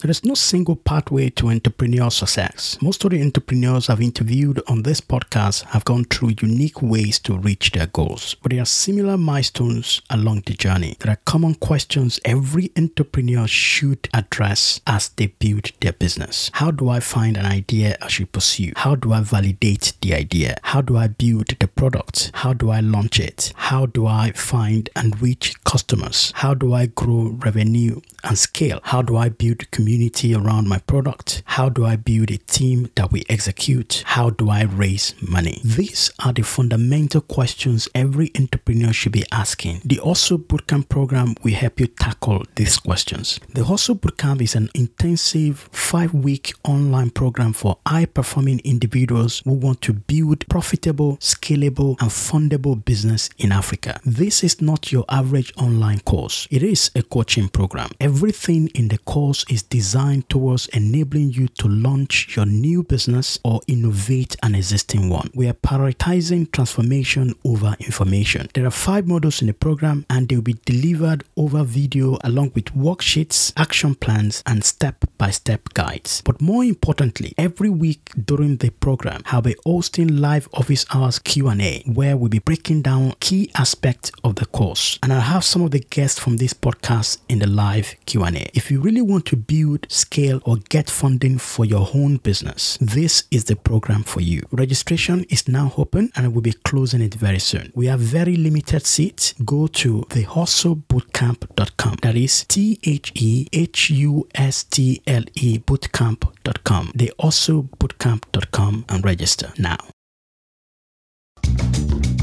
There is no single pathway to entrepreneurial success. Most of the entrepreneurs I've interviewed on this podcast have gone through unique ways to reach their goals, but there are similar milestones along the journey. There are common questions every entrepreneur should address as they build their business. How do I find an idea I should pursue? How do I validate the idea? How do I build the product? How do I launch it? How do I find and reach customers? How do I grow revenue and scale? How do I build community around my product? How do I build a team that we execute? How do I raise money? These are the fundamental questions every entrepreneur should be asking. The Hustle Bootcamp program will help you tackle these questions. The Hustle Bootcamp is an intensive five week online program for high performing individuals who want to build profitable, scalable, and fundable business in Africa. This is not your average online course, it is a coaching program. Everything in the course is designed towards enabling you to launch your new business or innovate an existing one. We are prioritizing transformation over information. There are five modules in the program and they will be delivered over video along with worksheets, action plans, and step by step guides. But more importantly, every week during the program, I'll be hosting live office hours Q&A where we'll be breaking down key aspects of the course. And I'll have some of the guests from this podcast in the live Q&A. If you really want to build, scale, or get funding for your own business, this is the program for you. Registration is now open and we'll be closing it very soon. We have very limited seats. Go to thehustlebootcamp.com. That is T H E H U S T L E bootcamp.com. Thehustlebootcamp.com and register now.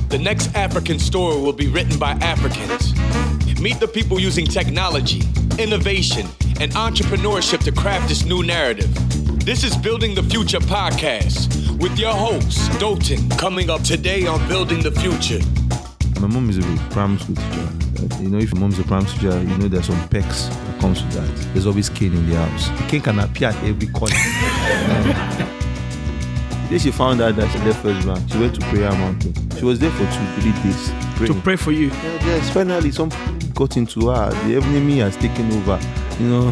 The next African story will be written by Africans. Meet the people using technology, innovation, and entrepreneurship to craft this new narrative. This is Building the Future podcast with your host, Dolton, coming up today on Building the Future. My mom is a primary school teacher. You know, if your mom's a primary school teacher, you know there's some perks that comes with that. There's always cane in the house. Cane can appear at every corner. Then she found out that she left first bank. She went to prayer mountain. She was there for two, three days. To pray for you. Yeah, yes, finally some got into her. The enemy has taken over. You know,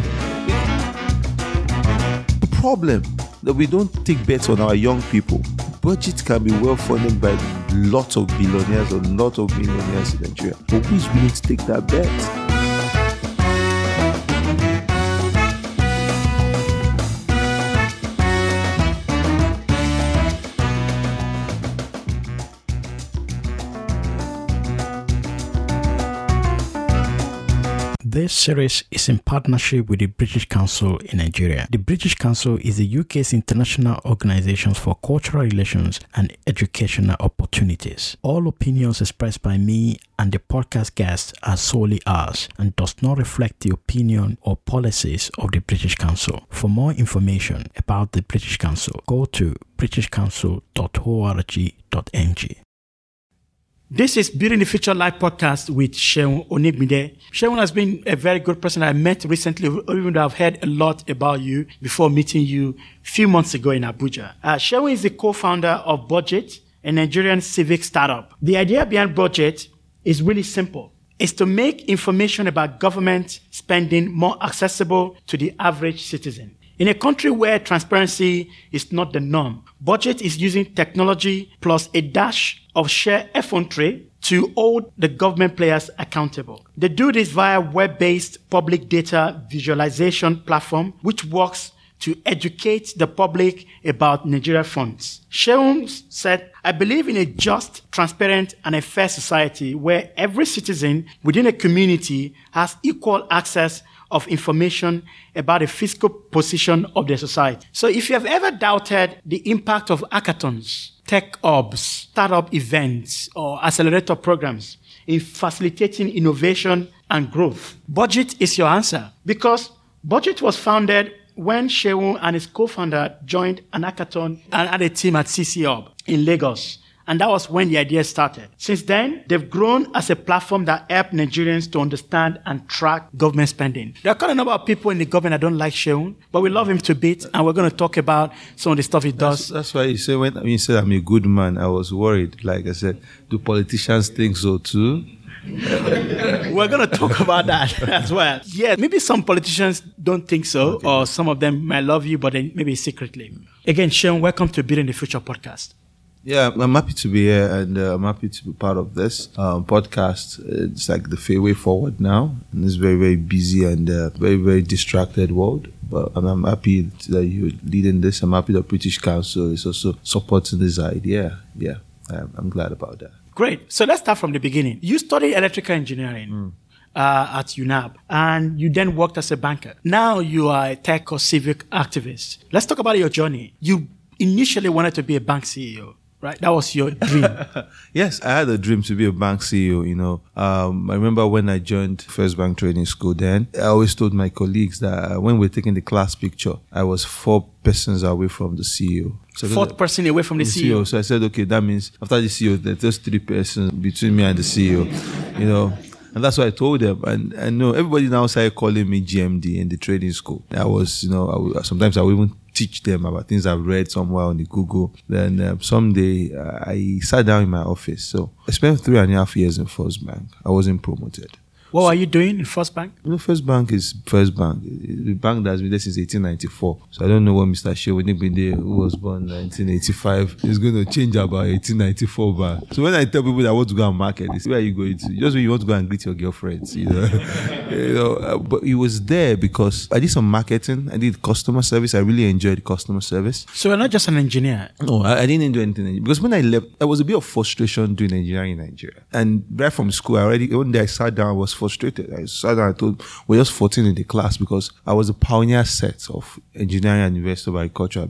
the problem that we don't take bets on our young people. BudgIT can be well funded by lots of billionaires or lots of millionaires in Nigeria. But who is willing to take that bet? This series is in partnership with the British Council in Nigeria. The British Council is the UK's international organization for cultural relations and educational opportunities. All opinions expressed by me and the podcast guests are solely ours and does not reflect the opinion or policies of the British Council. For more information about the British Council, go to britishcouncil.org.ng. This is Building the Future Live podcast with Seun Onigbinde. Seun has been a very good person I met recently, even though I've heard a lot about you before meeting you a few months ago in Abuja. Uh, Seun is the co-founder of BudgIT, a Nigerian civic startup. The idea behind BudgIT is really simple. It's to make information about government spending more accessible to the average citizen. In a country where transparency is not the norm, BudgIT is using technology plus a dash of sheer effrontery to hold the government players accountable. They do this via web-based public data visualization platform, which works to educate the public about Nigeria funds. Seun said, I believe in a just, transparent, and a fair society where every citizen within a community has equal access of information about the fiscal position of the society. So if you have ever doubted the impact of hackathons, tech hubs, startup events, or accelerator programs in facilitating innovation and growth, BudgIT is your answer because BudgIT was founded when Seun and his co-founder joined an hackathon and had a team at CC Hub in Lagos. And that was when the idea started. Since then, they've grown as a platform that help Nigerians to understand and track government spending. There are quite a number of people in the government that don't like Seun, but we love him to bits, and we're going to talk about some of the stuff he does. That's, that's why you say when you said I'm a good man, I was worried. Like I said, do politicians think so too? We're going to talk about that as well. Yeah, maybe some politicians don't think so, okay. or some of them might love you, but then maybe secretly. Again, Seun, welcome to Building the Future podcast. Yeah, I'm happy to be here and uh, I'm happy to be part of this um, podcast. It's like the fair way forward now in this very, very busy and uh, very, very distracted world. But I'm, I'm happy that you're leading this. I'm happy that British Council is also supporting this idea. Yeah, I'm, I'm glad about that. Great. So let's start from the beginning. You studied electrical engineering. Mm. Uh, at UNAAB, and you then worked as a banker. Now you are a tech or civic activist. Let's talk about your journey. You initially wanted to be a bank CEO right? That was your dream. yes, I had a dream to be a bank CEO. You know, um, I remember when I joined First Bank Training School. Then I always told my colleagues that when we are taking the class picture, I was four persons away from the CEO. So Fourth person away from the, the CEO. CEO. So I said, okay, that means after the CEO, there's three persons between me and the CEO. You know, and that's what I told them. And I know everybody now started calling me GMD in the trading school. I was, you know, I, sometimes I would even teach them about things I've read somewhere on the Google. Then um, someday uh, I sat down in my office. So I spent three and a half years in First Bank. I wasn't promoted. What so, are you doing in First Bank? You know, First Bank is First Bank. The bank that's been there since 1894. So I don't know what Mr. Seun Onigbinde, who was born in 1985, is going to change about 1894 back. So when I tell people that I want to go and market, they say, where are you going to? Just when you want to go and greet your girlfriends, you know. you know uh, but it was there because I did some marketing. I did customer service. I really enjoyed customer service. So you're not just an engineer? No, I, I didn't do anything. Because when I left, there was a bit of frustration doing engineering in Nigeria. And right from school, I already, one day I sat down, I was frustrated. I sat down, I told, we're just 14 in the class because I was a pioneer set of engineering and University of Agriculture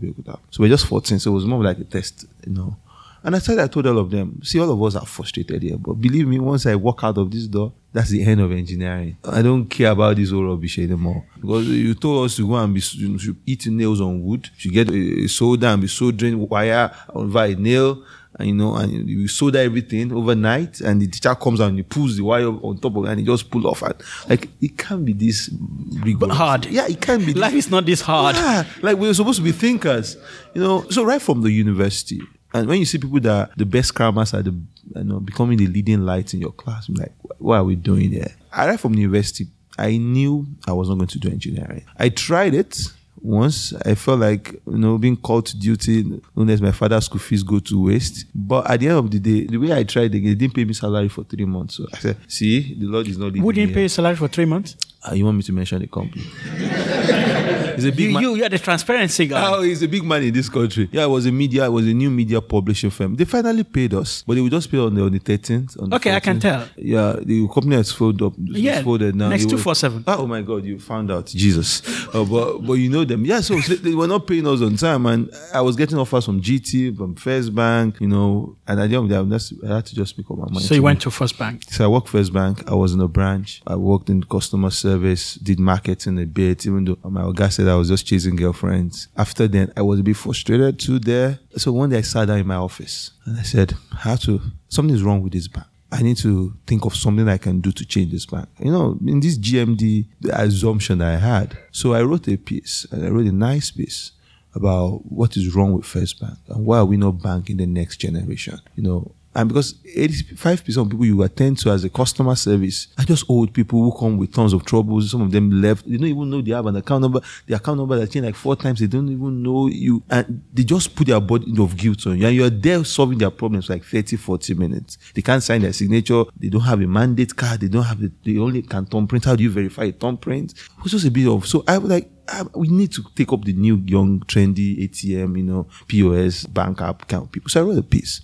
So we're just 14, so it was more like a test, you know. And I said, I told all of them, see, all of us are frustrated here, but believe me, once I walk out of this door, that's the end of engineering. I don't care about this whole rubbish anymore. Because you told us to go and be you eat nails on wood, you get a solder and be soldering wire over a nail and you know, and you solder everything overnight, and the teacher comes and he pulls the wire on top of it, and he just pull off. And like it can't be this. But hard. Yeah, it can't be. Life is not this hard. Yeah, like we're supposed to be thinkers, you know. So right from the university, and when you see people that the best crammers are the you know becoming the leading lights in your class, I'm like, what are we doing here? I right from the university, I knew I was not going to do engineering. I tried it once. I felt like, you know, being called to duty, known as my father's school fees go to waste. But at the end of the day, the way I tried again, they didn't pay me salary for three months. So I said, see, the Lord is not Who didn't pay you salary for three months? Uh, you want me to mention the company? He's a big you, man. You, you're the transparency guy. Oh, he's a big man in this country. Yeah, it was a media, it was a new media publishing firm. They finally paid us, but they will just pay on the, on the 13th. On the okay, 14th. I can tell. Yeah, the company has folded up. Yeah, folded now. Next 247. Oh my God, you found out. Jesus. uh, but, but you know them. Yeah, so they were not paying us on time. And I was getting offers from GT, from First Bank, you know, and at the end of the day, I had to just pick up my money. So you went to First Bank? So I worked First Bank. I was in a branch. I worked in customer service, did marketing a bit, even though my guy said I was just chasing girlfriends. After then, I was a bit frustrated too there. So one day I sat down in my office and I said, how to, something's wrong with this bank. I need to think of something I can do to change this bank. You know, in this GMD, the assumption that I had. So I wrote a piece and I wrote a nice piece about what is wrong with First Bank and why are we not banking the next generation. You know, and because 85% of people you attend to as a customer service are just old people who come with tons of troubles. Some of them left. They don't even know they have an account number. The account number that changed like four times. They don't even know you. And they just put their body of guilt on you. And you're there solving their problems like 30, 40 minutes. They can't sign their signature. They don't have a mandate card. They don't have the, they only can thumb print. How do you verify a thumb print? It was just a bit of, so I was like, we need to take up the new, young, trendy ATM, you know, POS, bank app kind of people. So I wrote a piece.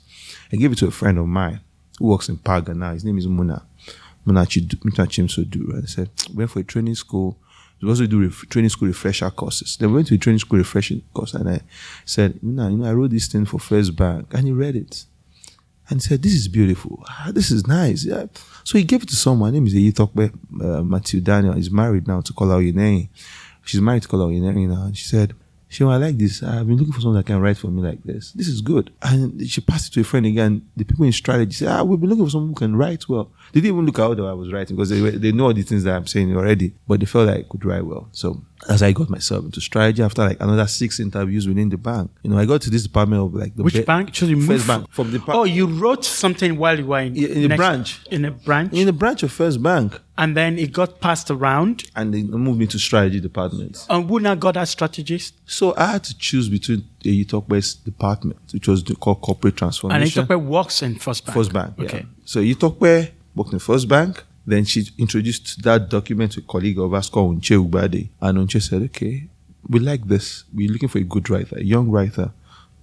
I gave it to a friend of mine who works in Paga now. His name is Muna. Muna Chimsodu. I said, went for a training school. We also do ref- training school refresher courses. Then we went to a training school refreshing course and I said, Muna, you know, I wrote this thing for First Bank. And he read it. And he said, this is beautiful. Ah, this is nice. Yeah. So he gave it to someone. His name is Eyitokpe uh, Matthew Daniel. He's married now to Kola Oyinneyin. She's married to Kola Oyinneyin now. And she said, she I like this. I've been looking for someone that can write for me like this. This is good. And she passed it to a friend again. The people in strategy said, ah, we've been looking for someone who can write well. They didn't even look at how I was writing because they, they know all the things that I'm saying already, but they felt like I could write well. So as I got myself into strategy after like another six interviews within the bank. You know, I got to this department of like the Which be- bank? You First bank from the pa- Oh, you wrote something while you were in, in the next- branch. In a branch. in the branch of First Bank, and then it got passed around. and they moved me to strategy department. And who now got that strategist? So I had to choose between the Itokwe's department, which was called corporate transformation, And. Itope works in First Bank. First Bank. Okay. Yeah. So Itokwe in First Bank. Then she introduced that document to a colleague of ours called Unche Ubade. And Unche said, okay, we like this. We're looking for a good writer, a young writer.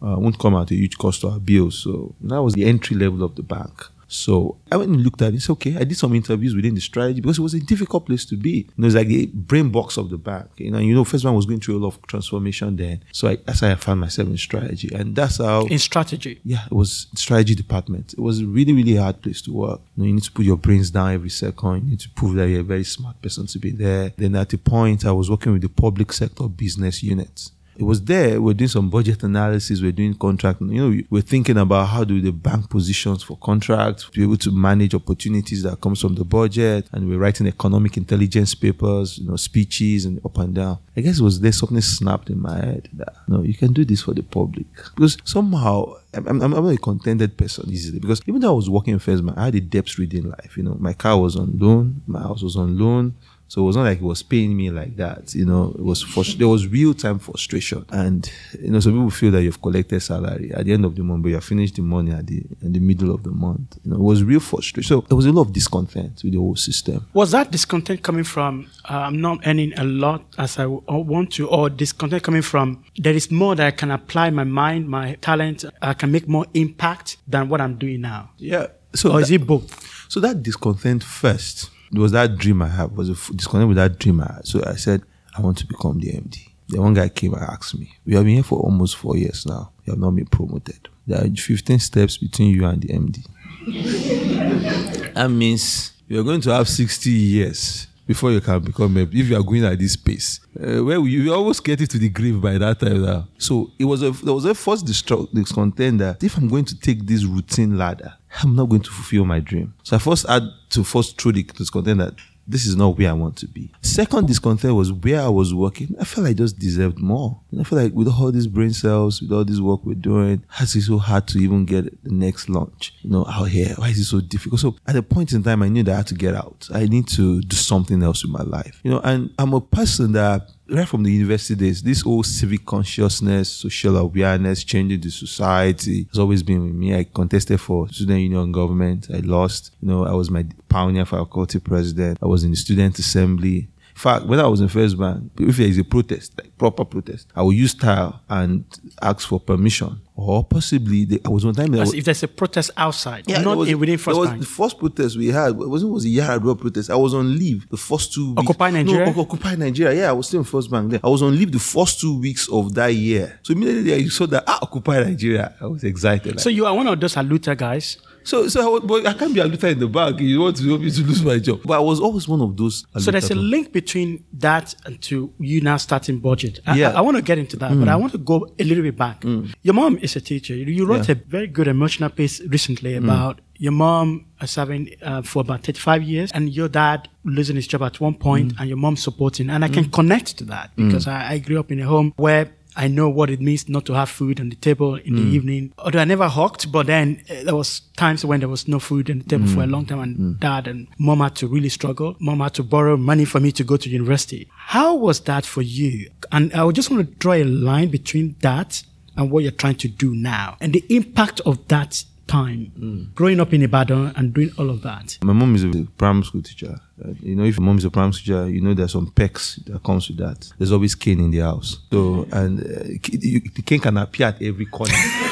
Uh, won't come at a huge cost to our bills. So that was the entry level of the bank. So I went and looked at it. It's okay. I did some interviews within the strategy because it was a difficult place to be. You know, it's like the brain box of the bank. You know, you know, first one was going through a lot of transformation then. So I, that's how I found myself in strategy. And that's how In strategy. yeah, it was strategy department. It was a really, really hard place to work. You, know, you need to put your brains down every second. You need to prove that you're a very smart person to be there. Then at the point, I was working with the public sector business units. It was there. We're doing some budget analysis. We're doing contract. You know, we're thinking about how do the bank positions for contracts, be able to manage opportunities that comes from the budget, and we're writing economic intelligence papers, you know, speeches and up and down. I guess it was there something snapped in my head that no, you can do this for the public because somehow I'm, I'm, I'm a contented person easily because even though I was working in First Bank, I had a debt reading life. You know, my car was on loan, my house was on loan. So it was not like it was paying me like that. You know, it was frust- there was real time frustration, and you know, some people feel that you've collected salary at the end of the month, but you have finished the money at the in the middle of the month. You know, it was real frustration. So there was a lot of discontent with the whole system. Was that discontent coming from uh, I'm not earning a lot as I w- I want to, or discontent coming from there is more that I can apply my mind, my talent, I can make more impact than what I'm doing now? Yeah. So Or is it both? So that discontent first it was that dream I have was a discontent with that dream I had. So I said I want to become the MD. The one guy came and asked me, "We have been here for almost four years now. You have not been promoted. There are 15 steps between you and the MD. that means you're going to have 60 years." Before you can become MD, if you are going at this pace, uh, where you, you almost get it to the grave by that time now. So it was a there was a first discontent that if I'm going to take this routine ladder, I'm not going to fulfill my dream. So I first had to first through the discontent that this is not where I want to be. Second discontent was where I was working. I felt I just deserved more. And I feel like with all these brain cells, with all this work we're doing, how is it so hard to even get the next launch? You know, out here, why is it so difficult? So at a point in time, I knew that I had to get out. I need to do something else with my life. You know, and I'm a person that right from the university days, this whole civic consciousness, social awareness, changing the society has always been with me. I contested for student union government. I lost. You know, I was my pioneer faculty president. I was in the student assembly. In fact, when I was in First Bank, if there is a protest, like proper protest, I will use style and ask for permission. Or possibly, the, I was one time that As was, if there's a protest outside, yeah, not there was, within First was Bank. the first protest we had. It wasn't was a Yaradua protest. I was on leave the first two weeks. Occupy Nigeria? No, Occupy Nigeria. Yeah, I was still in First Bank then. I was on leave the first two weeks of that year. So immediately I saw that ah, Occupy Nigeria. I was excited. Like, So you are one of those Aluta guys. so, so I, but I can't be a looter in the bank. You want to help me to lose my job. But I was always one of those. So there's a Aluta- link between that and to you now starting BudgIT. I, Yeah. I, want to get into that, but I want to go a little bit back. Your mom is a teacher. You wrote Yeah. a very good emotional piece recently mm. about your mom uh, serving uh, for about 35 years and your dad losing his job at one point mm. and your mom supporting. And I can mm. connect to that because I, I grew up in a home where I know what it means not to have food on the table in the evening. Although I never hawked, but then uh, there was times when there was no food on the table for a long time, and dad and mom had to really struggle. Mom had to borrow money for me to go to university. How was that for you? And I just want to draw a line between that and what you're trying to do now, and the impact of that time, growing up in Ibadan and doing all of that. My mom is a primary school teacher. Uh, you know, if your mom is a primary school teacher, you know there's some perks that comes with that. There's always cane in the house. So, and uh, you- the cane can appear at every corner.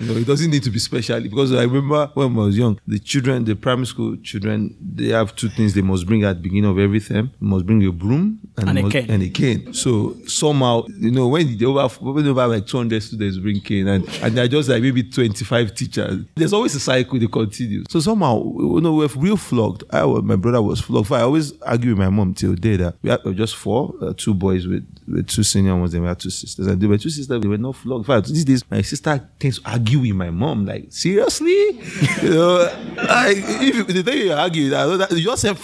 You know, it doesn't need to be special because I remember when I was young, the children, the primary school children, they have two things they must bring at the beginning of every term. They must bring a broom and, And a must- cane. and a cane. So somehow, you know, when they over, when they over like 200 students bring cane and, and they're just like maybe 25 teachers, there's always a cycle they continues. So somehow, you know, we're real flogged. I, my brother was flogged. I always argue with my mom till day that we had just four, uh, two boys with, with two senior ones, and we had two sisters. And they were two sisters, they were not flogged. In fact, these days, my sister tends to argue with my mom, like, seriously? you know, like, if the thing you argue, that, you just say,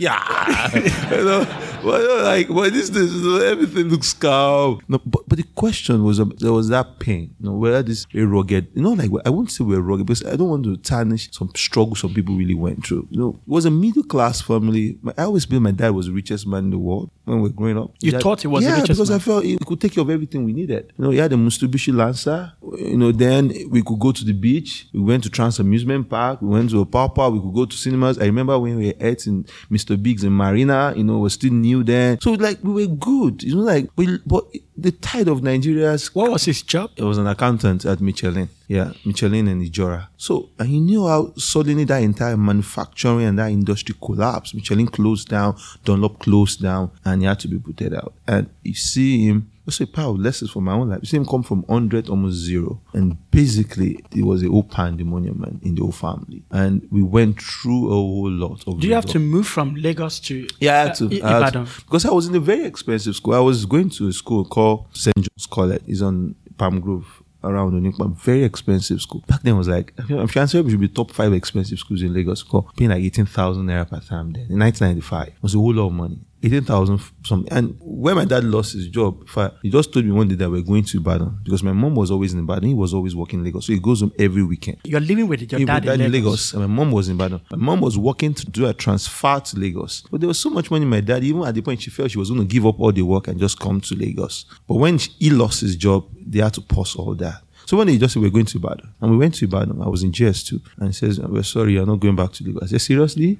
yeah. you know, but you know, like, but this, this, everything looks calm. No, but, but the question was, um, there was that pain. You know, whether this a rugged, you know, like I wouldn't say we're rugged because I don't want to tarnish some struggles some people really went through. You know, it was a middle class family. I always feel my dad was the richest man in the world when we were growing up. You had- thought he was the yeah, richest because I felt he could take care of everything we needed. You know, he had a Mitsubishi Lancer. You know, then we could go to the beach. We went to Trans Amusement Park. We went to a Papa. We could go to cinemas. I remember when we ate in Mr. Biggs in Marina. You know, was still new then. So like we were good. You know, like we. But the tide of Nigeria's What was his job? I was an accountant at Michelin. Yeah, Michelin and Ijora. So and he knew how suddenly that entire manufacturing and that industry collapsed. Michelin closed down, Dunlop closed down, and he had to be put out. And you see him. Also, a power of lessons from my own life. You see him come from 100 almost zero. And basically, it was a whole pandemonium man, in the whole family. And we went through a whole lot of Do you have to move from Lagos to Yeah, I had to. uh, I- I had to. Because I was in a very expensive school. I was going to a school called St. John's College. It's on Palm Grove around Onipan. Very expensive school. Back then it was like, I'm sure it should be top five expensive schools in Lagos. Called, paying like 18,000 naira per time then. In 1995. It was a whole lot of money. 18,000 something. And when my dad lost his job, I- he just told me one day that we're going to Ibadan because my mom was always in Ibadan. He was always working in Lagos. So he goes home every weekend. You're living with your dad, my in Lagos. and my mom was in Ibadan. My mom was working to do a transfer to Lagos. But there was so much money in my dad, even at the point she felt she was going to give up all the work and just come to Lagos. But when he lost his job, they had to pause all that. So when they just said we're going to Ibadan, and we went to Ibadan, I was in JS2, and he says, "We're sorry, you're not going back to Lagos." I said, "Seriously?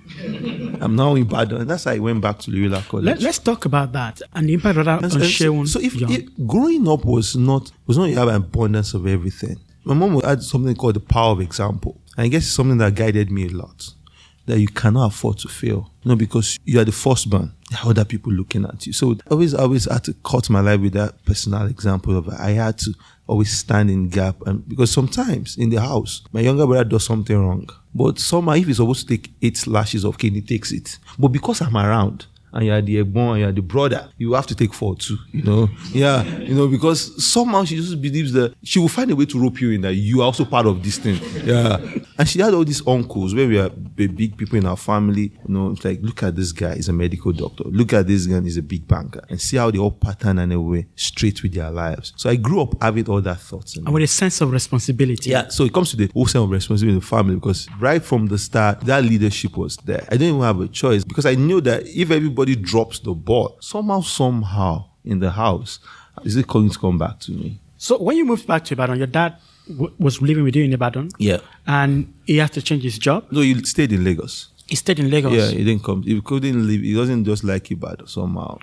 I'm now in Ibadan." And that's how I went back to Loyola College. Let, us talk about that and the impact of that And- on and so, so if, if growing up was not was not you have an abundance of everything. My mom had something called the power of example, and I guess it's something that guided me a lot. That you cannot afford to fail, you know, because you are the firstborn. There are other people looking at you. So I always, always had to cut my life with that personal example of I had to always stand in gap, and because sometimes in the house, my younger brother does something wrong, but somehow if he's supposed to take eight lashes of cane, he takes it. But because I'm around, and you're the egbon and you're the brother, you have to take four too, you know? Yeah, you know, because somehow she just believes that she will find a way to rope you in that you are also part of this thing. Yeah. And she had all these uncles where we are big people in our family, you know, it's like, look at this guy, he's a medical doctor. Look at this guy, he's a big banker. And see how they all pattern and away straight with their lives. So I grew up having all that thoughts. and with a sense of responsibility. Yeah, so it comes to the whole sense of responsibility in the family because right from the start, that leadership was there. I didn't even have a choice because I knew that if everybody drops the ball, somehow, somehow in the house, is it going to come back to me? So when you moved back to Ibadan, your dad w- was living with you in Ibadan. Yeah. And he had to change his job. No, he stayed in Lagos. He stayed in Lagos. Yeah, he didn't come. He couldn't leave. He doesn't just like Ibadan somehow.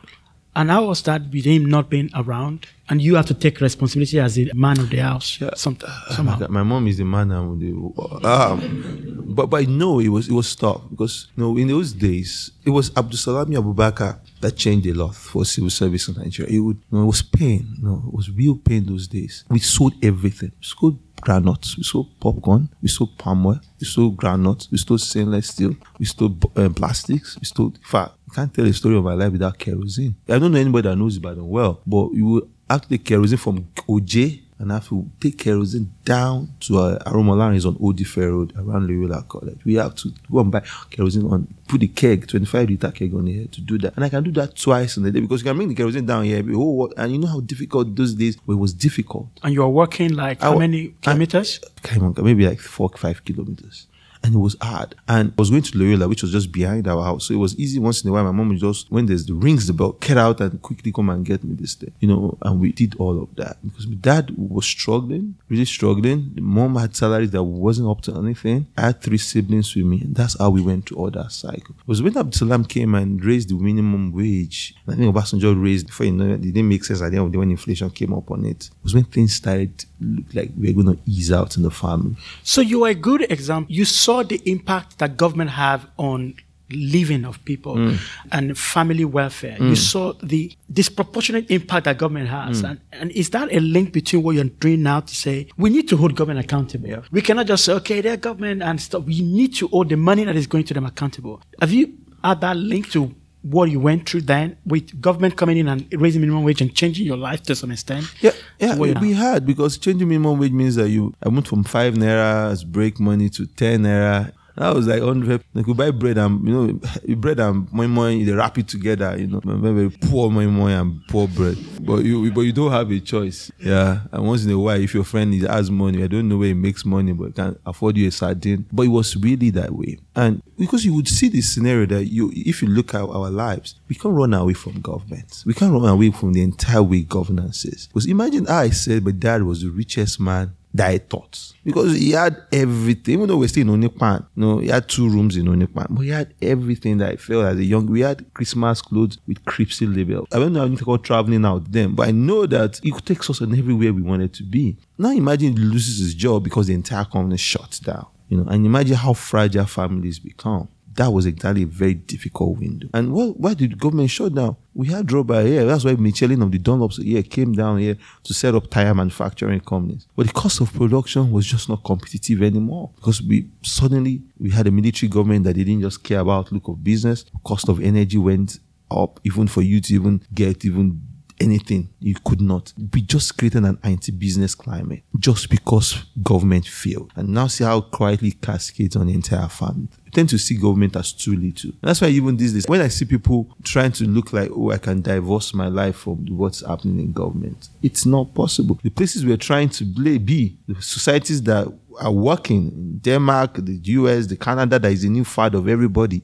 And how was that with him not being around? And you have to take responsibility as a man of the house. Some, Oh somehow. my, my mom is the man and the um, but but no it was it was tough because you know in those days it was Abdulsalami Abubakar that changed a lot for civil service in Nigeria. It would you know, it was pain, you know, it was real pain those days. We sold everything. We sold granuts, we sold popcorn, we sold palm oil, we sold granuts, we sold stainless steel, we sold uh, plastics, we sold. I can't tell a story of my life without kerosene. I don't know anybody that knows Ibadan well, but you will have to take kerosene from OJ and have to take kerosene down to uh, Aromolaris on Old Ife Road around Loyola College. We have to go and buy kerosene on, put the keg, 25 liter keg on here to do that. And I can do that twice in a day because you can bring the kerosene down here. Oh, what? And you know how difficult those days, well, it was difficult. And you were working like I how many I- kilometers? Can't maybe like four, five kilometers. And it was hard. And I was going to Loyola, which was just behind our house. So it was easy once in a while. My mom would just, when there's the rings the bell, get out and quickly come and get me this thing. You know, and we did all of that. Because my dad was struggling, really struggling. The mom had salaries that wasn't up to anything. I had three siblings with me. And that's how we went through all that cycle. It was when Abdulsalam came and raised the minimum wage. I think Obasanjo raised, before you know it, it didn't make sense at the end when inflation came up on it. It was when things started to look like we're going to ease out in the family. So you were a good example. You saw the impact that government have on living of people Mm. and family welfare. You saw the disproportionate impact that government has. Mm. And, and is that a link between what you're doing now to say we need to hold government accountable? We cannot just say, okay, they're government and stuff. We need to hold the money that is going to them accountable. Have you had that link to what you went through then with government coming in and raising minimum wage and changing your life to some extent? Yeah, yeah, what you we are? had because changing minimum wage means that you I went from five naira as break money to ten naira. That was like hundred. Like you buy bread and you know bread and moi moi they wrap it together. You know, very, poor moi moi and poor bread. But you but you don't have a choice. Yeah, and once in a while, if your friend is, has money, I don't know where he makes money, but can afford you a sardine. But it was really that way, and because you would see this scenario that you, if you look at our lives, we can't run away from government. We can't run away from the entire way governance is. Because imagine I said my dad was the richest man that I. Because he had everything, even though we're still in Onipan, you know, he had two rooms in Onipan, but he had everything that I felt as a young. We had Christmas clothes with Cripsy label. I don't know anything about traveling out then, but I know that could take us on everywhere we wanted to be. Now imagine he loses his job because the entire company shuts down. You know, and imagine how fragile families become that was exactly a very difficult window. And what, why did the government shut down? We had Droba here. That's why Michelin of the Dunlops here came down here to set up tire manufacturing companies. But the cost of production was just not competitive anymore because we suddenly we had a military government that didn't just care about look of business. Cost of energy went up even for you to even get even anything. You could not. We just created an anti-business climate just because government failed. And now see how quietly cascades on the entire family. Tend to see government as too little. And that's why even these days, when I see people trying to look like, oh, I can divorce my life from what's happening in government, it's not possible. The places we're trying to be, the societies that are working in Denmark, the US, the Canada, that is a new fad of everybody.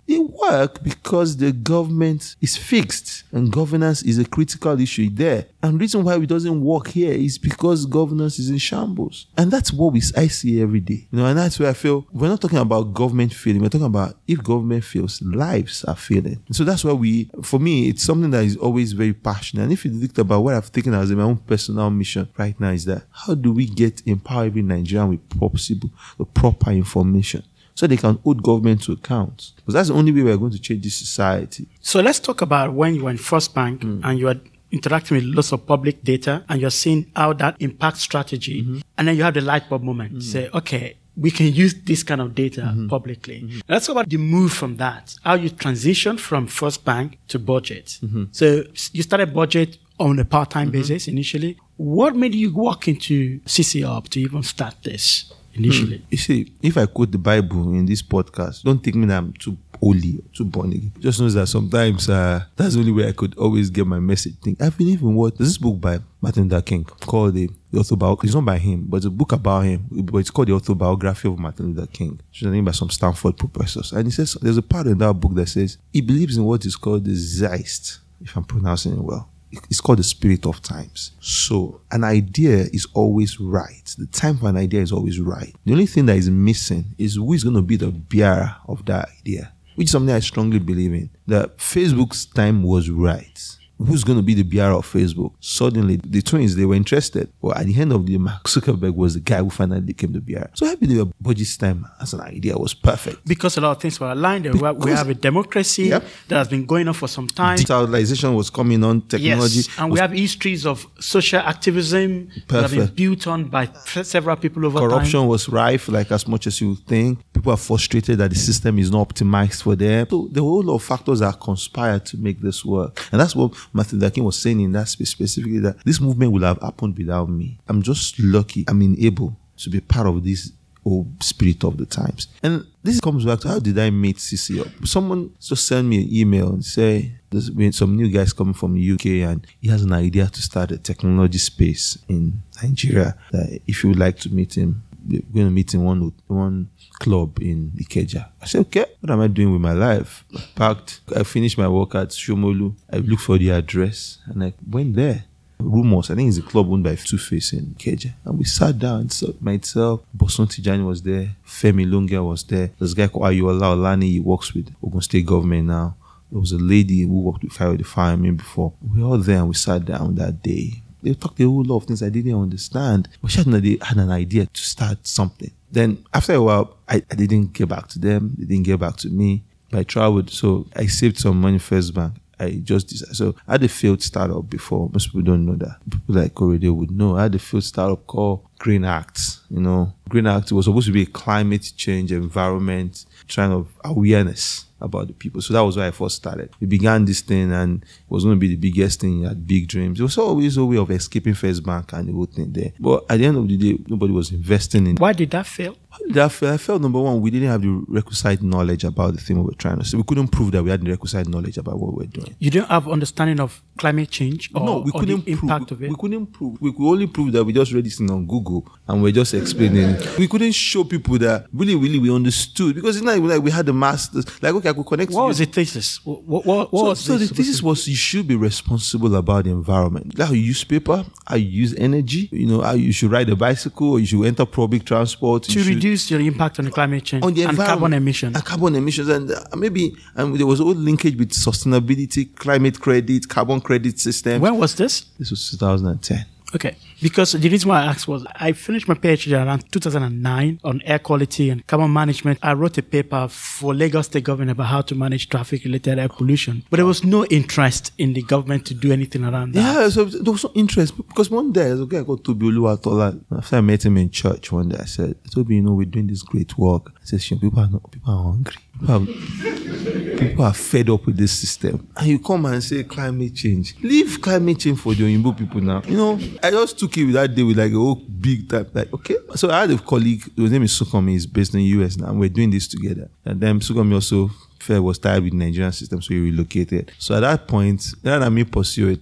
Work because the government is fixed and governance is a critical issue there. And the reason why it doesn't work here is because governance is in shambles. And that's what we I see every day. You know, and that's where I feel we're not talking about government failing, we're talking about if government fails, lives are failing. And so that's why we for me, it's something that is always very passionate. And if you think about what I've taken as my own personal mission right now is that how do we get empower every Nigerian with possible the proper information? So they can hold government to account. Because that's the only way we're going to change this society. So let's talk about when you were in First Bank mm. and you are interacting with lots of public data and you're seeing how that impacts strategy. Mm-hmm. And then you have the light bulb moment. Mm. Say, okay, we can use this kind of data mm-hmm. publicly. Mm-hmm. Let's talk about the move from that, how you transition from First Bank to BudgIT. Mm-hmm. So you started BudgIT on a part-time mm-hmm. basis initially. What made you walk into CC Hub to even start this? Initially. Hmm. You see, if I quote the Bible in this podcast, don't think me that I'm too holy too born again. Just knows that sometimes uh, that's the only way I could always get my message. Think I believe in what this book by Martin Luther King called the, the autobiography. It's not by him, but it's a book about him. But it's called the autobiography of Martin Luther King. It's named by some Stanford professors. And he says there's a part in that book that says he believes in what is called the Zeitgeist, if I'm pronouncing it well it's called the spirit of times. So an idea is always right. The time for an idea is always right. The only thing that is missing is who is going to be the bearer of that idea, which is something I strongly believe in. That Facebook's time was right who's going to be the bearer of Facebook? Suddenly, the twins, they were interested. Well, at the end of the day, Mark Zuckerberg was the guy who finally became the bearer. So I believe BudgIT time as an idea was perfect. Because a lot of things were aligned. Because we have a democracy yep. that has been going on for some time. Digitalization was coming on, technology. Yes, and we have histories of social activism perfect. that have been built on by several people over Corruption time. Corruption was rife, like as much as you think. People are frustrated that the system is not optimized for them. So the whole lot of factors are conspired to make this work. And that's what Martin Luther King was saying in that space specifically that this movement would have happened without me. I'm just lucky I'm able to be part of this old spirit of the times. And this comes back to how did I meet CC Hub? Someone just sent me an email and say there's been some new guys coming from the UK and he has an idea to start a technology space in Nigeria. That if you would like to meet him, we're going to meet in one one club in Ikeja. I said, okay, what am I doing with my life? I packed, I finished my work at Shomolu. I looked for the address and I went there. Rumors, I think it's a club owned by Two Face in Ikeja. And we sat down. So myself, Bosun Tijani was there, Femi Longe was there. This guy called Ayola Olani, he works with Ogun State government now. There was a lady who worked with Fire the Firemen before. We were all there and we sat down that day. They talked a whole lot of things I didn't understand. But she had an idea to start something. Then after a while, I, I didn't get back to them. They didn't get back to me. But I traveled, so I saved some money first bank. I just decided. So I had a failed startup before. Most people don't know that. People like Corridor would know. I had a failed startup called Green Acts. You know, Green Act was supposed to be a climate change, environment, trying of awareness about the people. So that was why I first started. We began this thing and it was going to be the biggest thing. Had big dreams. It was always a way of escaping First Bank and the whole thing there. But at the end of the day, nobody was investing in Why did that fail? That felt, I felt number one, we didn't have the requisite knowledge about the thing we were trying to say. We couldn't prove that we had the requisite knowledge about what we were doing. You don't have understanding of climate change or, no, we or couldn't the impact prove, of it. We couldn't prove. We could only prove that we just read this thing on Google and we're just explaining. We couldn't show people that really, really we understood because it's not like we had the masters. Like okay, I could connect. what to was you. the thesis? What, what, what So, was so the this thesis was you should be responsible about the environment. How you use paper, how you use energy. You know, how you should ride a bicycle or you should enter public transport. to, should- reduce your impact on the climate change on the and carbon emissions? and carbon emissions and uh, maybe um, there was a linkage with sustainability climate credit carbon credit system when was this? this was 2010 Okay, because the reason why I asked was I finished my PhD around 2009 on air quality and carbon management. I wrote a paper for Lagos State government about how to manage traffic-related air pollution, but there was no interest in the government to do anything around that. yeah so there was no interest because one day as a guy called Tobi Oluwatola. After I met him in church one day. I said Tobi you know we're doing this great work. I said "Sean, people are not people are hungry. People are, people are fed up with this system. And you come and say climate change. Leave climate change for the Oyinbo people now. You know I just took it that day with like a whole big type like okay so I had a colleague his name is Sukomi he's based in the US now and we're doing this together and then Sukomi also felt was tired with the Nigerian system so he relocated so at that point rather than me pursue it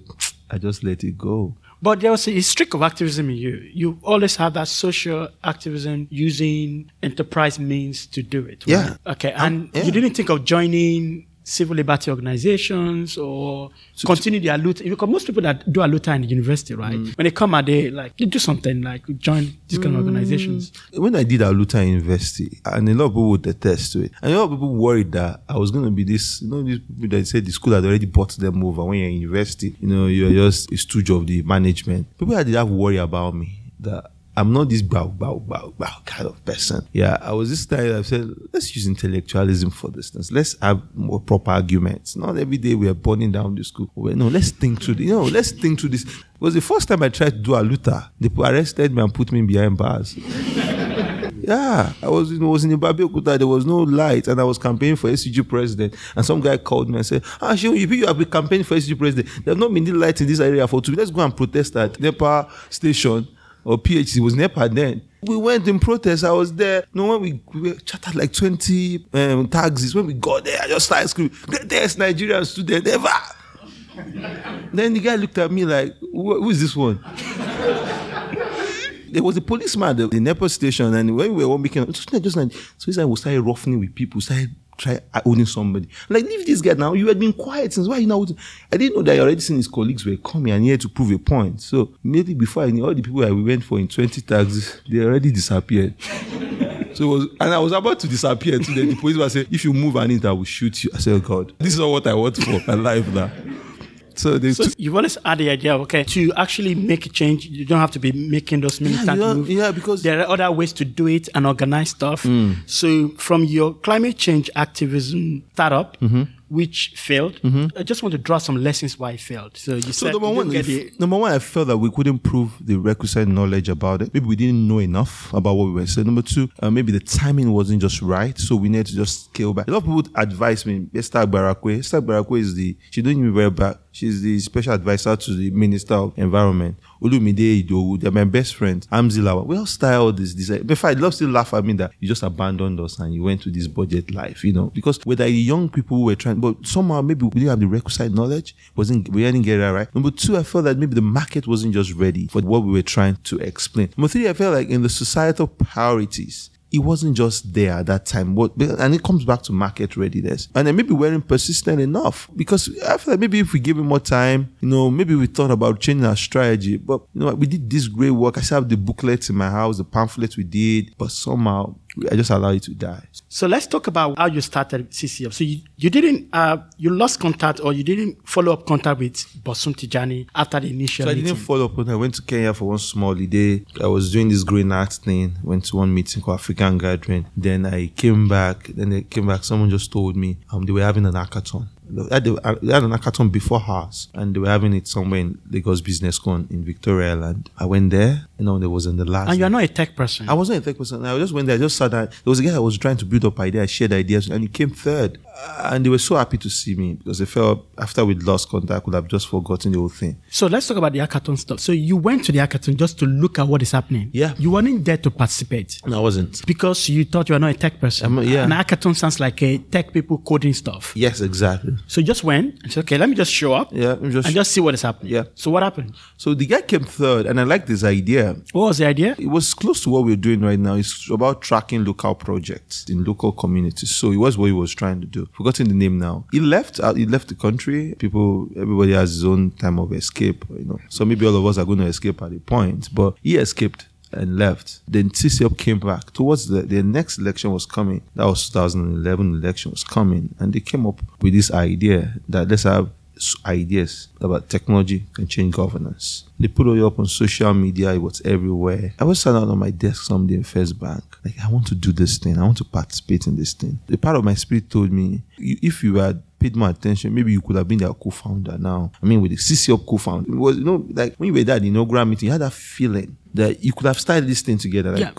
I just let it go But there was a streak of activism in you. You always have that social activism using enterprise means to do it. right? Yeah. Okay. And yeah. you didn't think of joining civil liberty organizations or continue their aluta because most people that do aluta in the university, right? Mm. When they come out, they like they do something like join these kind of organizations. when I did Aluta in University, and a lot of people would attest to it, and a lot of people worried that I was going to be this, you know, these people that said the school had already bought them over. When you're in university, you know, you're just a stooge of the management. People had that worry about me that I'm not this bow, bow, bow, bow kind of person. Yeah, I was this time I said, let's use intellectualism for this. Let's have more proper arguments. Not every day we are burning down the school. No, let's think through. The, you know, let's think through this. It was the first time I tried to do Aluta. They arrested me and put me behind bars. Yeah, I was in, was in Ibabe There was no light, and I was campaigning for SUG president. And some guy called me and said, "Ah, Shion, if you have been campaigning for SUG president, there's not been any light in this area for two. Let's go and protest at NEPA station or. It was NEPA then." We went in protest. I was there. No, when we, we chatted like 20 um, taxis. When we got there, I just started screaming, "Greatest Nigerian student ever!" then the guy looked at me like, "Who is this one?" there was a policeman at the, the NEPA station, and when we were all making, just like, just like so, was started roughing with people, started try owning somebody. Like, leave this guy now. You had been quiet since why you now? I didn't know that you already seen his colleagues were coming and here to prove a point. So maybe before I knew all the people we went for in 20 tags, they already disappeared. So was, and I was about to disappear. So the police was saying, if you move an inch, I will shoot you. I said, oh God, this is not what I want for my life now. So So took, you've always had the idea, okay, to actually make a change, you don't have to be making those militant don't- moves. yeah, because- there are other ways to do it and organize stuff. Hmm. So from your climate change activism startup, Mm-hmm. Which failed, I just want to draw some lessons why it failed. So you So said number one, if- the- number one, I felt that we couldn't prove the requisite knowledge about it. Maybe we didn't know enough about what we were saying. Number two, uh, maybe the timing wasn't just right, so we need to just scale back. A lot of people would advise me, Esther Agbarakwe. Esther Agbarakwe is the she doesn't even very bad. She's the special advisor to the Minister of Environment. Olumide Idowu, they're my best friends. Amzilawa. We all style this. this. In fact, I love still laugh at me that you just abandoned us and you went to this BudgIT life, you know, because whether the young people were trying, but somehow maybe we didn't have the requisite knowledge, wasn't we didn't get it right. Number two, I felt that maybe the market wasn't just ready for what we were trying to explain. Number three, I felt like in the societal priorities, it wasn't just there at that time. But and it comes back to market readiness. And then maybe we weren't persistent enough. Because I feel like maybe if we gave it more time, you know, maybe we thought about changing our strategy. But you know, we did this great work. I still have the booklets in my house, the pamphlets we did, but somehow I just allow it to die. So let's talk about how you started CCF. So you, you didn't, uh, you lost contact or you didn't follow up contact with Bosun Tijani after the initial So I meeting. didn't follow up on. I went to Kenya for one small holiday. I was doing this green art thing. Went to one meeting called African Gathering. Then I came back. Then I came back. Someone just told me um, they were having an hackathon They had, they had an hackathon before ours, and they were having it somewhere in Lagos Business Con in Victoria Island. I went there, you know, there was in the last. And you're not a tech person. I wasn't a tech person. I just went there. I just sat down. There was a guy I was trying to build up ideas, I shared ideas, and he came third. Uh, and they were so happy to see me because they felt after we'd lost contact, I could have just forgotten the whole thing. So let's talk about the hackathon stuff. So you went to the hackathon just to look at what is happening. Yeah. You weren't there to participate No, I wasn't. because you thought you were not a tech person. I'm- yeah. An hackathon sounds like a tech people coding stuff. Yes, exactly. So you just went and said, okay, let me just show up Yeah, just- and just see what is happening. Yeah. So what happened? So the guy came third, and I liked this idea. What was the idea? It was close to what we're doing right now. It's about tracking local projects in local communities. So it was what he was trying to do. Forgotten the name now. He left. Uh, he left the country. People, everybody has his own time of escape. You know, so maybe all of us are going to escape at a point, but he escaped and left. Then TCUP came back towards the the next election was coming. That was 2011 election was coming, and they came up with this idea that let's have ideas about technology can change governance. They put it up on social media, it was everywhere. I was sat down on my desk someday in First Bank. Like, I want to do this thing, I want to participate in this thing. The part of my spirit told me, if you had paid more attention, maybe you could have been their co-founder now. I mean, with the CC Hub co-founder. It was, you know, like when you were there at the inaugural meeting, you had that feeling that you could have started this thing together, like Yeah.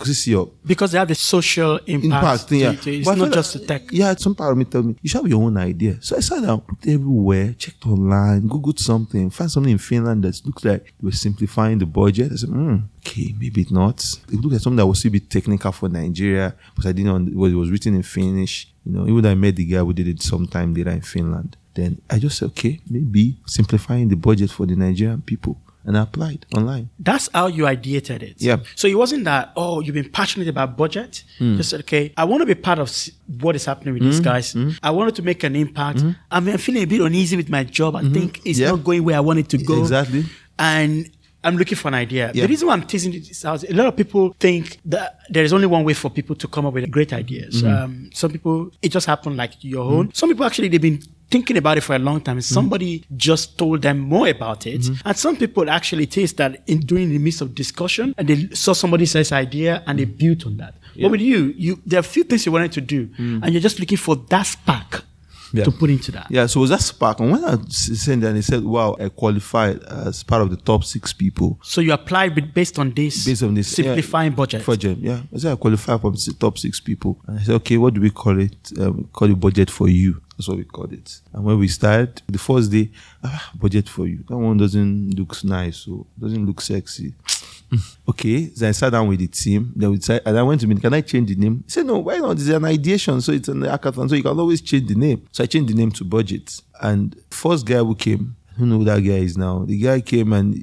Because they have the social impact. impact thing. Yeah. It's But not just the tech. Yeah, some part of me told me you should have your own idea. So I sat down, looked everywhere, checked online, googled something, found something in Finland that looks like they were simplifying the budget. I said, hmm, okay, maybe not. It looked like something that was still a bit technical for Nigeria, because I didn't know what it was written in Finnish. You know, even though I met the guy who did it sometime later in Finland. Then I just said, okay, maybe simplifying the budget for the Nigerian people. And I applied online. That's how you ideated it. Yeah. So it wasn't that, oh, you've been passionate about budget. Hmm. Just said, okay, I want to be part of what is happening with these hmm. guys. Hmm. I wanted to make an impact. I mean, I'm feeling a bit uneasy with my job. I think it's. Yeah. not going where I want it to go. Exactly. And I'm looking for an idea. Yeah. The reason why I'm teasing this out, a lot of people think that there is only one way for people to come up with great ideas. Mm-hmm. Um, some people, it just happened like your own. Some people actually, they've been thinking about it for a long time. Mm-hmm. Somebody just told them more about it. And some people actually taste that in during the midst of discussion and they saw somebody else's idea and they built on that. But with you, you, there are a few things you wanted to do and you're just looking for that spark Mm. Yeah. to put into that. Yeah, so it was that spark. And when I sent that, they said, wow, I qualified as part of the top six people So you applied based on this, based on this. simplifying yeah, budget. Budget, yeah. I said, I qualified from the top six people. And I said, okay, what do we call it? Um, call it budget for you. That's what we called it. And when we started, the first day, ah, budget for you. That one doesn't look nice, so doesn't look sexy. okay, then I sat down with the team. Then we decided, and I went to me, can I change the name? He said, no, why not? It's an ideation, so it's an hackathon, so you can always change the name. So I changed the name to BudgIT. And first guy who came, Don't know who that guy is now. The guy came and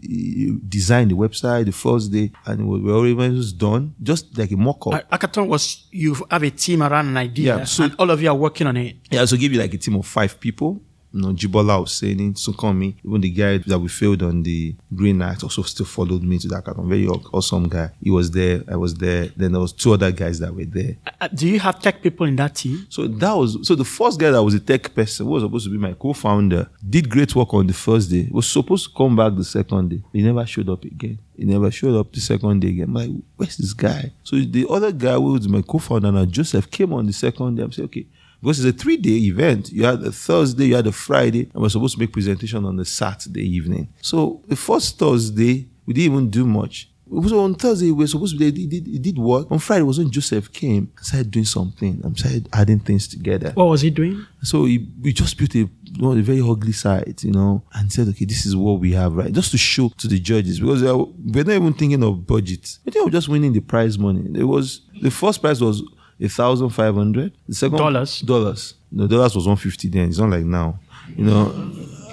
designed the website the first day, and it was, we already when was done, just like a mock up. Hackathon was you have a team around an idea Yeah, so- and all of you are working on it. Yeah, so give you like a team of five people. You know, Jibola was saying it, Sukomi, even the guy that we failed on the Green Act also still followed me to that hackathon. Very aw- awesome guy. He was there, I was there. Then there was two other guys that were there. Uh, do you have tech people in that team? So that was so the first guy that was a tech person, was supposed to be my co-founder, did great work on the first day. Was supposed to come back the second day. He never showed up again. He never showed up the second day again. I'm like, where's this guy? So the other guy who was my co-founder now, Joseph, came on the second day. I'm saying, okay. Because it's a three-day event. You had a Thursday, you had a Friday, and we're supposed to make presentation on the Saturday evening. So the first Thursday, we didn't even do much. So on Thursday, we were supposed to be, it did, it did work. On Friday was when Joseph came, started doing something. I'm started adding things together. What was he doing? So he, we just built a, you know, a very ugly site, you know, and said, okay, this is what we have, right? Just to show to the judges because uh, we're not even thinking of budget. We think of just winning the prize money. It was the first prize was thousand five hundred. The second Dollars? dollars. No, dollars was one fifty then. It's not like now, you know.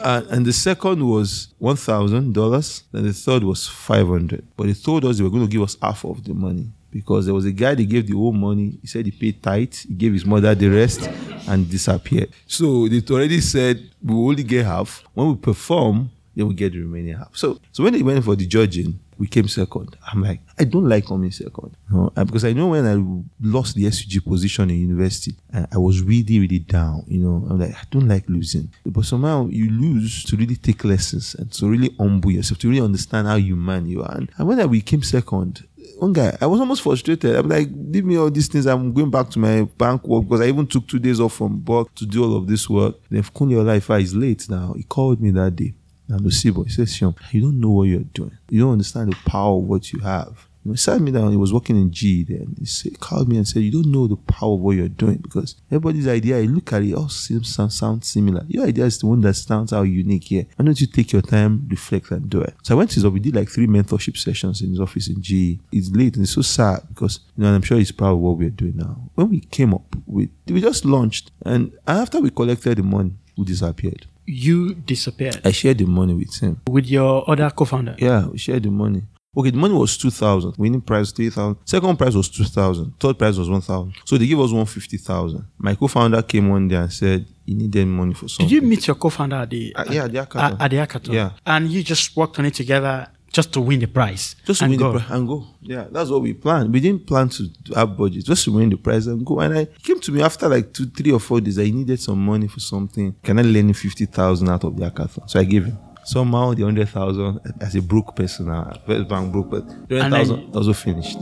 And, and the second was one thousand dollars. Then the third was five hundred. But they told us they were going to give us half of the money because there was a guy they gave the whole money. He said he paid tight. He gave his mother the rest and disappeared. So they already said we will only get half. When we perform, Then we get the remaining half. So, so when they went for the judging, we came second. I'm like, I don't like coming second. You know, uh, because I know when I lost the SUG position in university, I, I was really, really down. You know, I'm like, I don't like losing. But somehow you lose to really take lessons and to really humble yourself, to really understand how human you are. And, when I became second, one guy, I was almost frustrated. I'm like, give me all these things. I'm going back to my bank work because I even took two days off from work to do all of this work. Then Kunle Olaifa is late now. He called me that day. And Lucibo, he says, Seun, you don't know what you're doing. You don't understand the power of what you have. You know, he sat me down. He was working in G then. He, said, called me and said, You don't know the power of what you're doing because everybody's idea, you look at it, all seems sound, sound similar. Your idea is the one that sounds out unique here. Why don't you take your time, reflect, and do it? So I went to his office. We did like three mentorship sessions in his office in G. It's late and it's so sad because, you know, I'm sure he's proud of what we're doing now. When we came up with, we just launched. And after we collected the money, we disappeared. You disappeared. I shared the money with him. With your other co-founder? Yeah, we shared the money. Okay, the money was 2,000. Winning prize 3,000. Second prize was 2,000. Third prize was 1,000. So they gave us 150,000. My co-founder came one day and said, he needed money for something. Did you meet your co-founder at the... Uh, yeah, at the hackathon. At, at the hackathon? Yeah. And you just worked on it together just to win the prize? Just to win go. the prize and go. Yeah, that's what we planned. We didn't plan to have BudgIT, just to win the prize and go. And I came to me after like two, three or four days. I needed some money for something. Can I lend him 50,000 out of the hackathon? So I gave him. Somehow the 100,000 as a broke person now, first bank broke, but the And 100,000 also finished.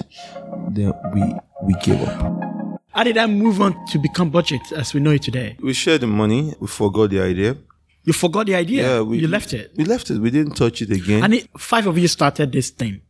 Then we we gave up. How did I move on to become BudgIT as we know it today? We shared the money. We forgot the idea. You forgot the idea. Yeah, we you left it. We left it. We didn't touch it again. And it, five of you started this thing.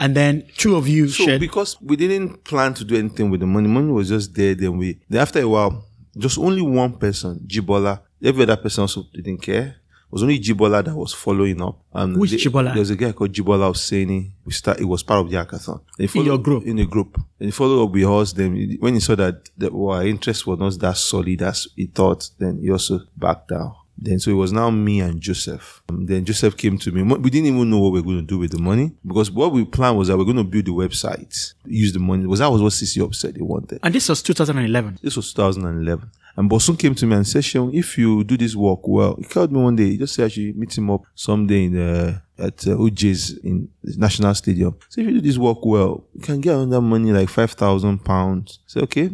And then two of you So shared. because we didn't plan to do anything with the money, money was just there. Then we then after a while, just only one person, Jibola. Every other person also didn't care. It was only Jibola that was following up. Um, Which the- Jibola? There was a guy called Jibola Hosseini. We start. It was part of the hackathon. Then he your group? In the group. And he followed up with us. Then when he saw that, that our interest was not that solid as he thought, then he also backed down. Then so it was now me and Joseph. Um, then Joseph came to me. We didn't even know what we are going to do with the money because what we planned was that we are going to build the website, use the money. Was that was what CC Hub said they wanted. and this was 2011. This was 2011. And Bosun came to me and said, Seun, if you do this work well, he called me one day. He just said I should meet him up someday in uh, at uh, OJ's in the National Stadium. So if you do this work well, you can get another money like 5,000 pounds. I said, okay.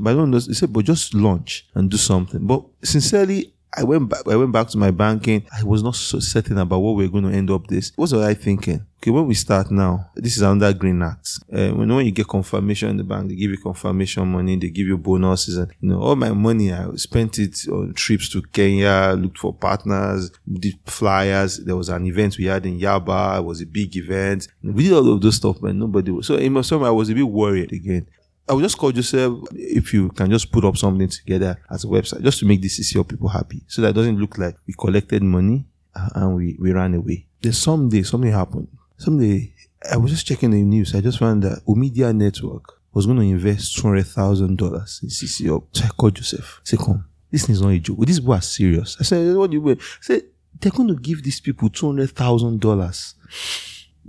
But I don't know. He said, but just launch and do something. But sincerely, I went back. I went back to my banking. I was not so certain about what we are going to end up this. What was I thinking? Okay, when we start now, this is under Green Act. Uh, when when you get confirmation in the bank, they give you confirmation money. They give you bonuses, and you know all my money. I spent it on trips to Kenya, looked for partners, did flyers. There was an event we had in Yaba. It was a big event. We did all of those stuff, but nobody. Was, so in my summer, I was a bit worried again. I would just call Joseph if you can just put up something together as a website just to make the CCO people happy. So that doesn't look like we collected money uh, and we, we ran away. Then someday something happened. Someday I was just checking the news. I just found that Omidyar Network was going to invest $200,000 in CCO. So I called Joseph. Said, come, this is not a joke. These people are serious. I said, what do you mean? I said, they're going to give these people $200,000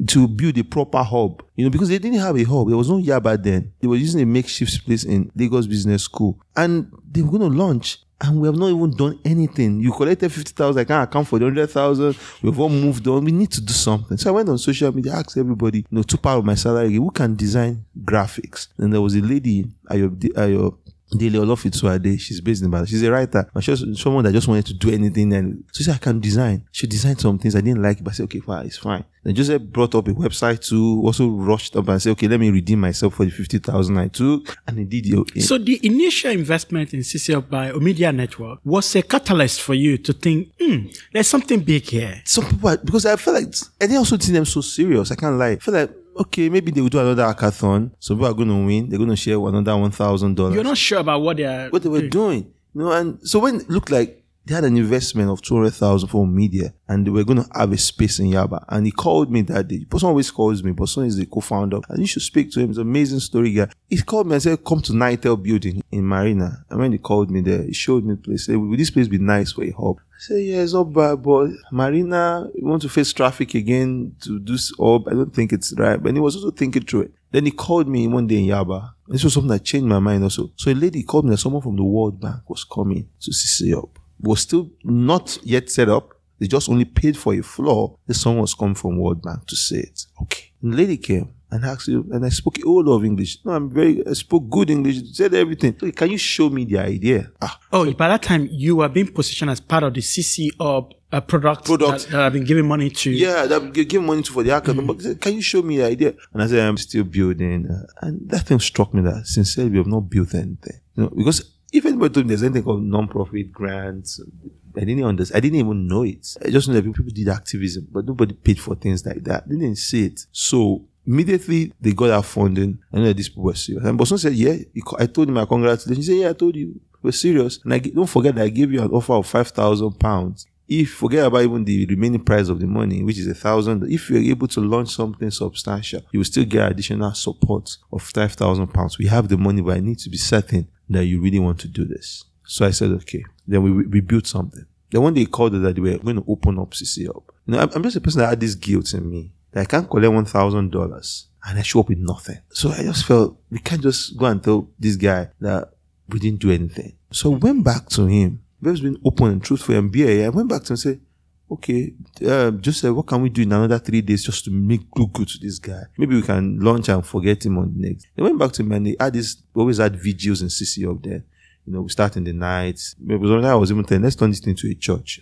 to build a proper hub, you know, because they didn't have a hub. There was no Yaba then. They were using a makeshift place in Lagos Business School, and they were going to launch. And we have not even done anything. You collected fifty thousand. I can't account for the hundred thousand. We've all moved on. We need to do something. So I went on social media, asked everybody, you know, two part of my salary, who can design graphics. And there was a lady, Ayo, Ayo Dele Olofintuade, she's based in Bali. She's a writer, but she was someone that just wanted to do anything. And so she said, I can design. She designed some things I didn't like, but I said, okay, fine, it's fine. Then Joseph brought up a website too, also rushed up and said, okay, let me redeem myself for the 50,000 I took. And did it. So the initial investment in CCL by Omidyar Network was a catalyst for you to think, hmm, there's something big here. some people, because I feel like, I didn't also see them so serious. I can't lie. I feel like, okay, maybe they will do another hackathon. Some people are going to win. They're going to share another $1,000. You're not sure about what they're what they were doing. You know, and so when it looked like they had an investment of 200,000 for media and they were going to have a space in Yaba. And he called me that day. Person always calls me, Bosun is the co-founder. And you should speak to him. He's an amazing story guy. He called me and said, come to Nitel building in Marina. And when he called me there, he showed me the place. Said, will this place be nice for a hub? I said, yeah, it's not bad, but Marina, you want to face traffic again to do this hub? I don't think it's right. But he was also thinking through it. Then he called me one day in Yaba. This was something that changed my mind also. So a lady called me that someone from the World Bank was coming to CC Hub. Was still not yet set up. They just only paid for a floor. This someone was coming from World Bank to say it. Okay. And the lady came and asked you, and I spoke a whole lot of English. No, I'm very, I spoke good English, said everything. Can you show me the idea? Ah, Oh, by that time you were being positioned as part of the CC Hub uh, product, Product. That, that have been giving money to. yeah, that gi- give money to for the hackathon. But said, can you show me the idea? And I said, I'm still building. And that thing struck me that sincerely, we have not built anything. You know, because if anybody told me there's anything called non-profit grants, I didn't understand. I didn't even know it. I just know that people did activism, but nobody paid for things like that. They didn't see it. So immediately they got our funding. I know that these people were serious. And Bosun said, yeah, I told him my congratulations. He said, yeah, I told you we're serious. And I don't forget that I gave you an offer of 5,000 pounds. If forget about even the remaining price of the money, which is a thousand, if you're able to launch something substantial, you will still get additional support of five thousand pounds. We have the money, but I need to be certain that you really want to do this. So I said, okay. Then we, we built something. Then when they called us that they were going to open up CC Hub, you know, I'm, just a person that had this guilt in me that I can't collect one thousand dollars and I show up with nothing. So I just felt we can't just go and tell this guy that we didn't do anything. So I went back to him. We've been open and truthful and BA. I went back to him and said, okay, uh, Joseph, what can we do in another three days just to make look good to this guy? Maybe we can launch and forget him on the next. They went back to him and they had this, we always had videos and CC Hub there. You know, we start in the night. Maybe sometimes I was even telling, let's turn this thing to a church.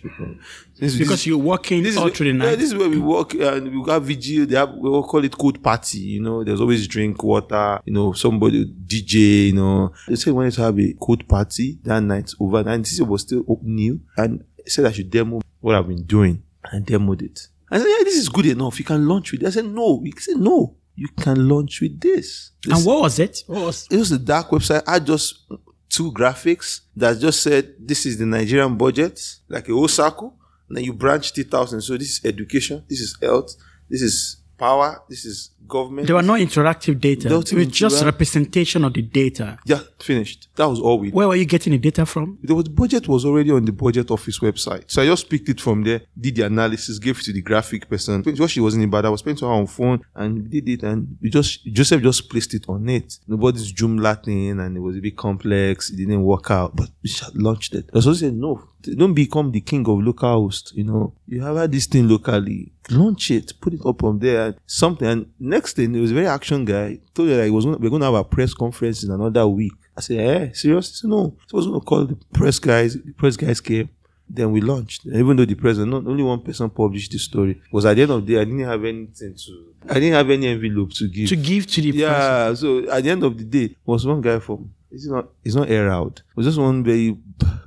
This- Because this- you're working this is all where- through the Yeah, night. this is where we work and we have vigil. They have we all call it code party. You know, there's always drink, water. You know, somebody DJ. You know, they said we wanted to have a code party that night over, and this was still new. And said I should demo what I've been doing, and I demoed it. I said, yeah, this is good enough. You can launch with. it. I said, no. He said, no. You can launch with this. This- and what was it? What was it was a dark website. I just two graphics that just said this is the Nigerian budget, like a whole circle. And then you branched it out and so this is education, this is health, this is power, this is government. there were no interactive data. It was was just representation of the data. yeah, finished. That was all we Where were you getting the data from? the budget was already on the budget office website. So I just picked it from there, did the analysis, gave it to the graphic person. What she wasn't in bad, I was paying to her on phone and did it and we just Joseph just placed it on it. Nobody's Joomla thing and it was a bit complex. It didn't work out, but we launched it. I also said no. Don't become the king of local host. You know, you have had this thing locally. Launch it, put it up on there, something. And next thing, it was a very action guy. Told you that he was gonna, we're going to have a press conference in another week. I said, eh, serious? He said, no. So I was going to call the press guys. The press guys came. Then we launched. And even though the president, not only one person published the story, was at the end of the day, I didn't have anything to, I didn't have any envelope to give. To give to the person. yeah. So at the end of the day, was one guy from, it's not, it's not Herald. It was just one very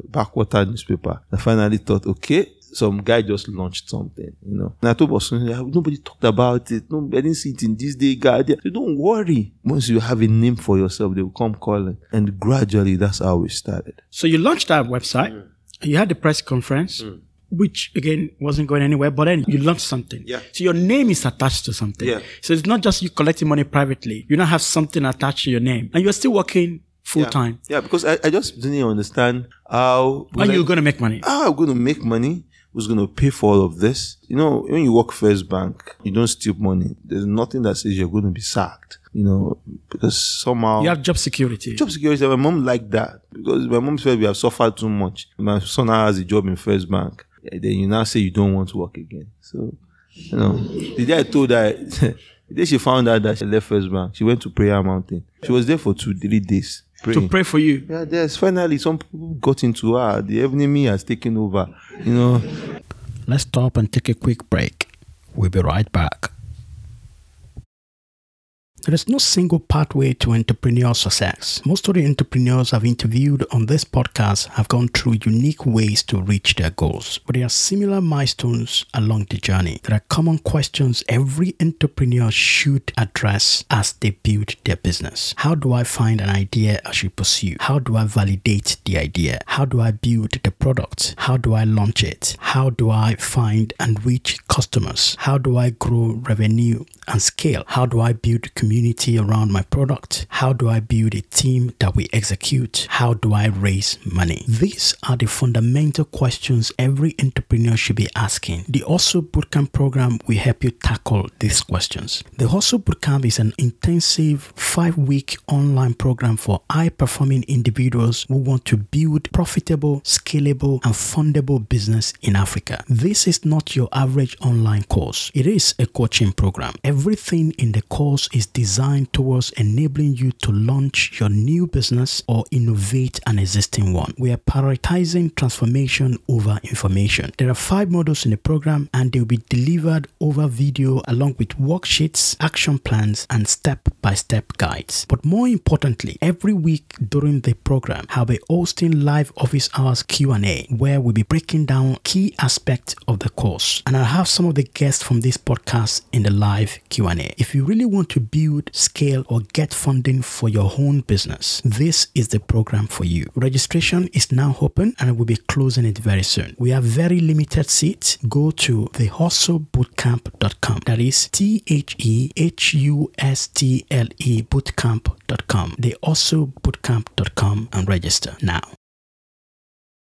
backwater newspaper. I finally thought, okay, some guy just launched something, you know. And I told Bosun, nobody talked about it. No, I didn't see it in this day Guardian. So don't worry. Once you have a name for yourself, they will come calling. And gradually, that's how we started. So you launched that website. Mm. You had the press conference, which again wasn't going anywhere. But then you launched something. Yeah. So your name is attached to something. Yeah. So it's not just you collecting money privately. You now have something attached to your name, and you're still working full Yeah. time. Yeah, because I, I just didn't understand how. Are you going to make money? how I'm going to make money? Who's going to pay for all of this? You know, when you work First Bank, you don't steal money. There's nothing that says you're going to be sacked. You know, because somehow You have job security. job security. My mom liked that because my mom said we have suffered too much. My son now has a job in First Bank. Then you now say you don't want to work again. So, you know, the day I told her, the day she found out that she left First Bank, she went to Prayer Mountain. She was there for two, three days. To pray for you. Yeah, there's finally some people got into her. The enemy has taken over. You know, Let's stop and take a quick break. We'll be right back. There is no single pathway to entrepreneurial success. Most of the entrepreneurs I've interviewed on this podcast have gone through unique ways to reach their goals, but there are similar milestones along the journey. There are common questions every entrepreneur should address as they build their business. How do I find an idea I should pursue? How do I validate the idea? How do I build the product? How do I launch it? How do I find and reach customers? How do I grow revenue and scale? How do I build community around my product? How do I build a team that we execute? How do I raise money? These are the fundamental questions every entrepreneur should be asking. The Hustle Bootcamp program will help you tackle these questions. The Hustle Bootcamp is an intensive five week online program for high performing individuals who want to build profitable, scalable, and fundable business in Africa. This is not your average online course, it is a coaching program. Everything in the course is designed towards enabling you to launch your new business or innovate an existing one. We are prioritizing transformation over information. There are five modules in the program and they will be delivered over video along with worksheets, action plans, and step by step guides. But more importantly, every week during the program, I'll be hosting live office hours Q&A where we'll be breaking down key aspects of the course. And I'll have some of the guests from this podcast in the live Q&A. If you really want to build, scale, or get funding for your own business, this is the program for you. Registration is now open and we'll be closing it very soon. We have very limited seats. Go to thehustlebootcamp.com. That is T H E H U S T L E bootcamp.com. Thehustlebootcamp.com and register now.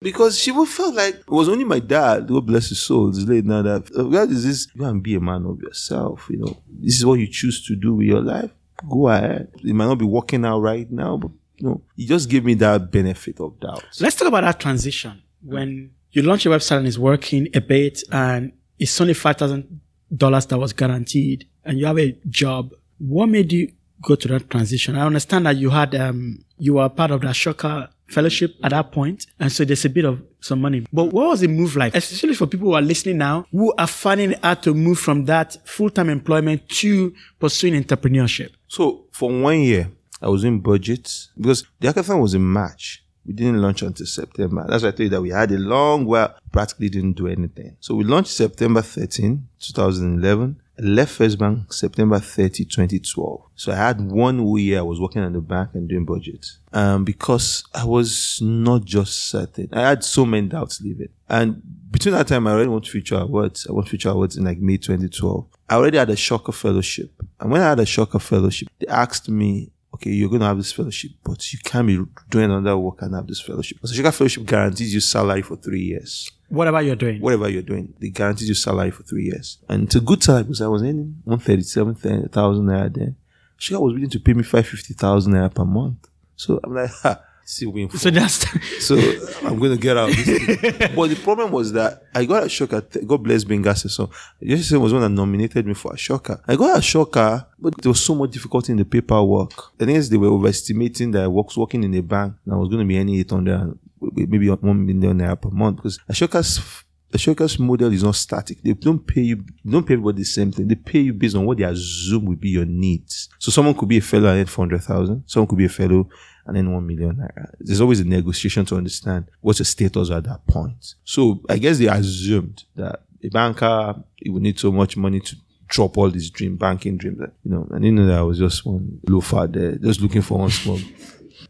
Because she would felt like it was only my dad, God bless his soul, is late now that uh, God is this, go and be a man of yourself. You know, this is what you choose to do with your life. Go ahead. It might not be working out right now, but you know, he just gave me that benefit of doubt. Let's talk about that transition when you launch a website and it's working a bit and it's only five thousand dollars that was guaranteed and you have a job. What made you go to that transition? I understand that you had um you were part of the Ashoka fellowship at that point, and so there's a bit of some money. But what was the move like, especially for people who are listening now, who are finding hard to move from that full-time employment to pursuing entrepreneurship? So for one year, I was in BudgIT because the hackathon was in March. We didn't launch until September. That's why I told you that we had a long while, practically didn't do anything. So we launched September 13, 2011. Left First Bank September 30, 2012. So I had one whole year I was working at the bank and doing budgets. Um, because I was not just certain. I had so many doubts leaving. And between that time, I already to Future Awards. I to Future Awards in like May 2012. I already had a Ashoka Fellowship. And when I had a Ashoka Fellowship, they asked me, okay, you're going to have this fellowship, but you can't be doing another work and have this fellowship. So Ashoka Fellowship guarantees you salary for three years. Whatever you're doing. Whatever you're doing, they guarantees you salary for three years. And it's a good salary because I was earning 137,000 naira then. Ashoka was willing to pay me 550,000 naira per month. So I'm like, ha, still win. So that's So I'm going to get out. of this but the problem was that I got a Ashoka. God bless Benghazi. So Jesse was one that nominated me for a Ashoka. I got a Ashoka, but there was so much difficulty in the paperwork. The thing they were overestimating that I was working in a bank and I was going to be earning 800, and maybe 1 million naira per month because a Ashoka's the Ashoka's model is not static. They don't pay you, don't pay everybody the same thing. They pay you based on what they assume will be your needs. So someone could be a fellow and earn 400,000. Someone could be a fellow and then 1 million. naira. There's always a negotiation to understand what's your status at that point. So I guess they assumed that a banker, he would need so much money to drop all these dream banking dreams. You know, and you know that I was just one loafer there, just looking for one small.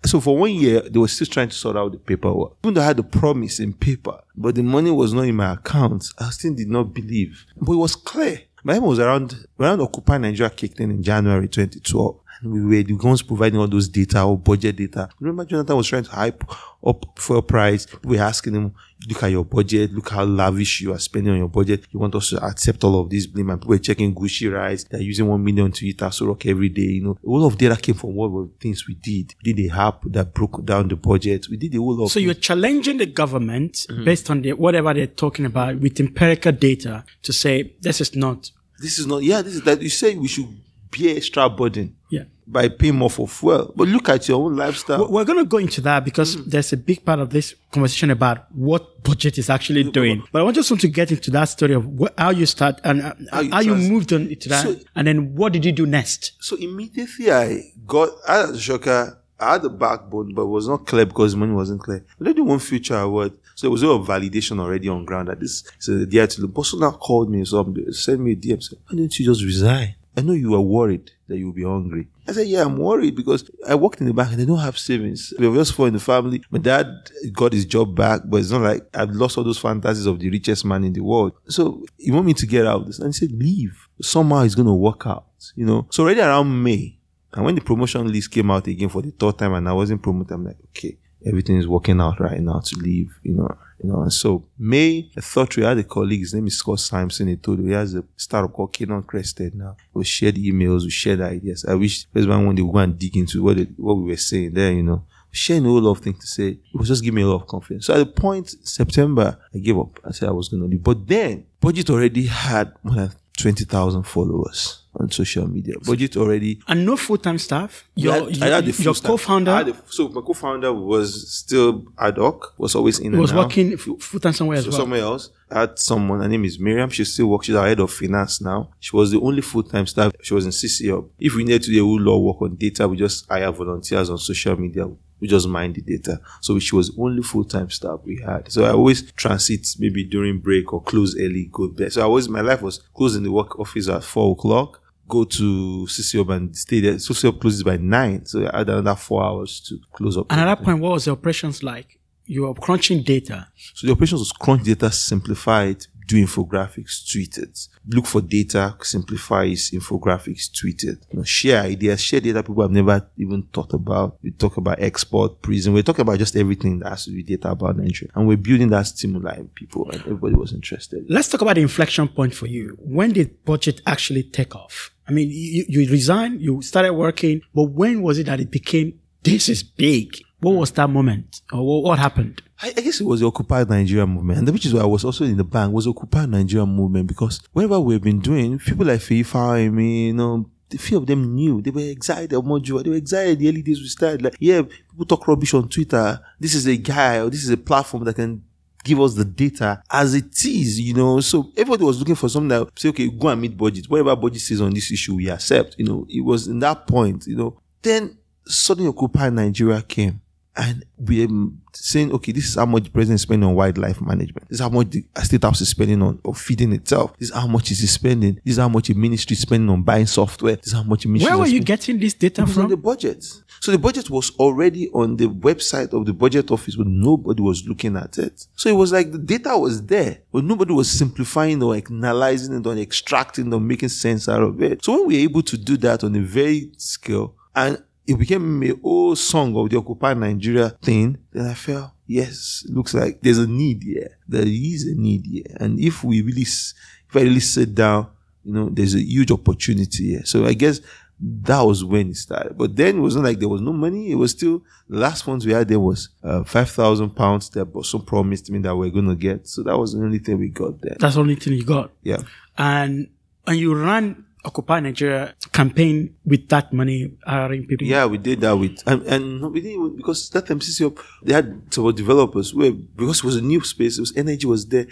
So for one year, they were still trying to sort out the paperwork. Even though I had the promise in paper, but the money was not in my account, I still did not believe. But it was clear. My name was around, around Occupy Nigeria kicked in in January 2012. And we were the ones providing all those data or budget data. Remember, Jonathan was trying to hype up for a price. We were asking him, look at your budget, look how lavish you are spending on your budget. You want us to accept all of this blame. And people were checking Gucci rice. They're using one million to eat Aso Rock every day. You know, a lot of data came from what were things we did. We did a app that broke down the budget. We did a whole lot of So you're challenging the government mm-hmm. based on the, whatever they're talking about with empirical data to say this is not. this is not yeah this is that you say we should bear extra burden Yeah. by paying more for fuel but look at your own lifestyle We- We're going to go into that because Mm. there's a big part of this conversation about what BudgIT is actually doing. But I want just want to get into that story of wh- how you start and uh, how How you, you moved on to that, So- and then what did you do next? so immediately i got I had a Ashoka I had the backbone, but it was not clear because money wasn't clear. I did one future award. So it was all validation already on ground that this is a dear to the boss now called me, so sent me a DM, said, why don't you just resign? I know you are worried that you'll be hungry. I said, Yeah, I'm worried because I worked in the bank and they don't have savings. We were just four in the family. My dad got his job back, but it's not like I've lost all those fantasies of the richest man in the world. So you want me to get out of this? And he said, Leave. Somehow it's going to work out, you know. So already around May, and when the promotion list came out again for the third time and I wasn't promoted, I'm like, okay, everything is working out right now to leave, you know. You know, and so May, I thought we had a colleague, his name is Scott Simpson. He told me he has a startup called Canaan Crested now. We shared emails, we shared ideas. I wish first one when they go and dig into what what we were saying there, you know. Sharing a whole lot of things to say. It was just give me a lot of confidence. So at the point, September, I gave up. I said I was gonna leave. But then BudgIT already had more than twenty thousand followers on social media. BudgIT already And no full time staff. Your, had- I your, had the full your staff. co-founder I had the- so my co-founder was still ad hoc, was always in was out. working full time somewhere as So well. somewhere else. I had someone, her name is Miriam. She still works. She's our head of finance now. She was the only full-time staff. She was in CC Hub. If we need to do a whole lot work on data, we just hire volunteers on social media. We just mine the data. So she was only full-time staff we had. So I always transit maybe during break or close early, go there. So I always, my life was closing the work office at four o'clock. Go to CC Hub and stay there. CC Hub closes by nine. So I had another four hours to close up. And at that point, what was the operations like? You were crunching data. So the operations was crunch data, simplify it, do infographics, tweet it. Look for data, simplify it, infographics, tweet it. You know, share ideas, share data people have never even thought about. We talk about export, prison. We're talking about just everything that has to be data about Nigeria. And we're building that stimuli in people and everybody was interested. Let's talk about the inflection point for you. When did BudgIT actually take off? I mean, you, you resigned, you started working, but when was it that it became, this is big? What was that moment? Or what, what happened? I, I guess it was the Occupy Nigeria movement, and which is why I was also in the bank was Occupy Nigeria movement because whatever we've been doing, people like FIFA, me, you know, the few of them knew they were excited. Mojo, they were excited. The early days we started like, yeah, people talk rubbish on Twitter. This is a guy or this is a platform that can give us the data as it is, you know. So everybody was looking for something that say, okay, go and meet BudgIT. Whatever BudgIT says on this issue, we accept. You know, it was in that point, you know. Then suddenly Occupy Nigeria came and we are saying, okay, this is how much the president is spending on wildlife management. This is how much the state house is spending on, feeding itself. This is how much is he spending. This is how much the ministry is spending on buying software. This is how much the ministry Where were you getting this data on from? the budget. So the budget was already on the website of the budget office, but nobody was looking at it. So it was like the data was there, but nobody was simplifying or analyzing it or extracting or making sense out of it. So when we were able to do that on a very scale and it became a whole song of the Occupy Nigeria thing, then I felt, yes, looks like there's a need here. There is a need here. And if we really, if I really sit down, you know, there's a huge opportunity here. So I guess that was when it started. But then it wasn't like there was no money. It was still the last ones we had there was uh, five thousand pounds that Bosun promised me that we are gonna get. So that was the only thing we got there. That's the only thing you got. Yeah. And, and you ran Occupy Nigeria campaign with that money, hiring people. Yeah, we did that with and, and we didn't because that time CC Hub, they had some developers where because it was a new space, it was energy was there.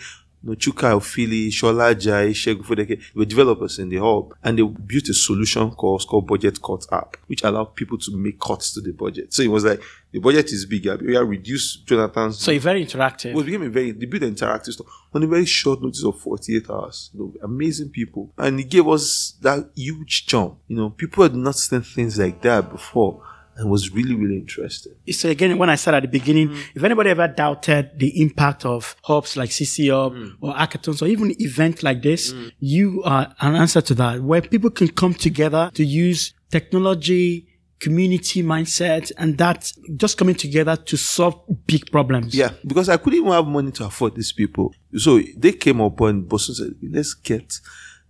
You know, Chuka Ofili, Shola Jai, Shegun Fodeke, they were developers in the hub and they built a solution called, called Budget Cut app, which allowed people to make cuts to the budget. So it was like the budget is bigger. We have reduced Jonathan's So you're very interactive. it was became a very they built an interactive stuff on a very short notice of 48 hours. You know, amazing people. And it gave us that huge jump. You know, people had not seen things like that before and was really, really interested. so again, when I said at the beginning, Mm. if anybody ever doubted the impact of hubs like CC Hub Mm. or hackathons or even event like this, you are an answer to that, where people can come together to use technology, community mindset, and that just coming together to solve big problems. Yeah, because I couldn't even have money to afford these people. So they came up and Bosun said, let's get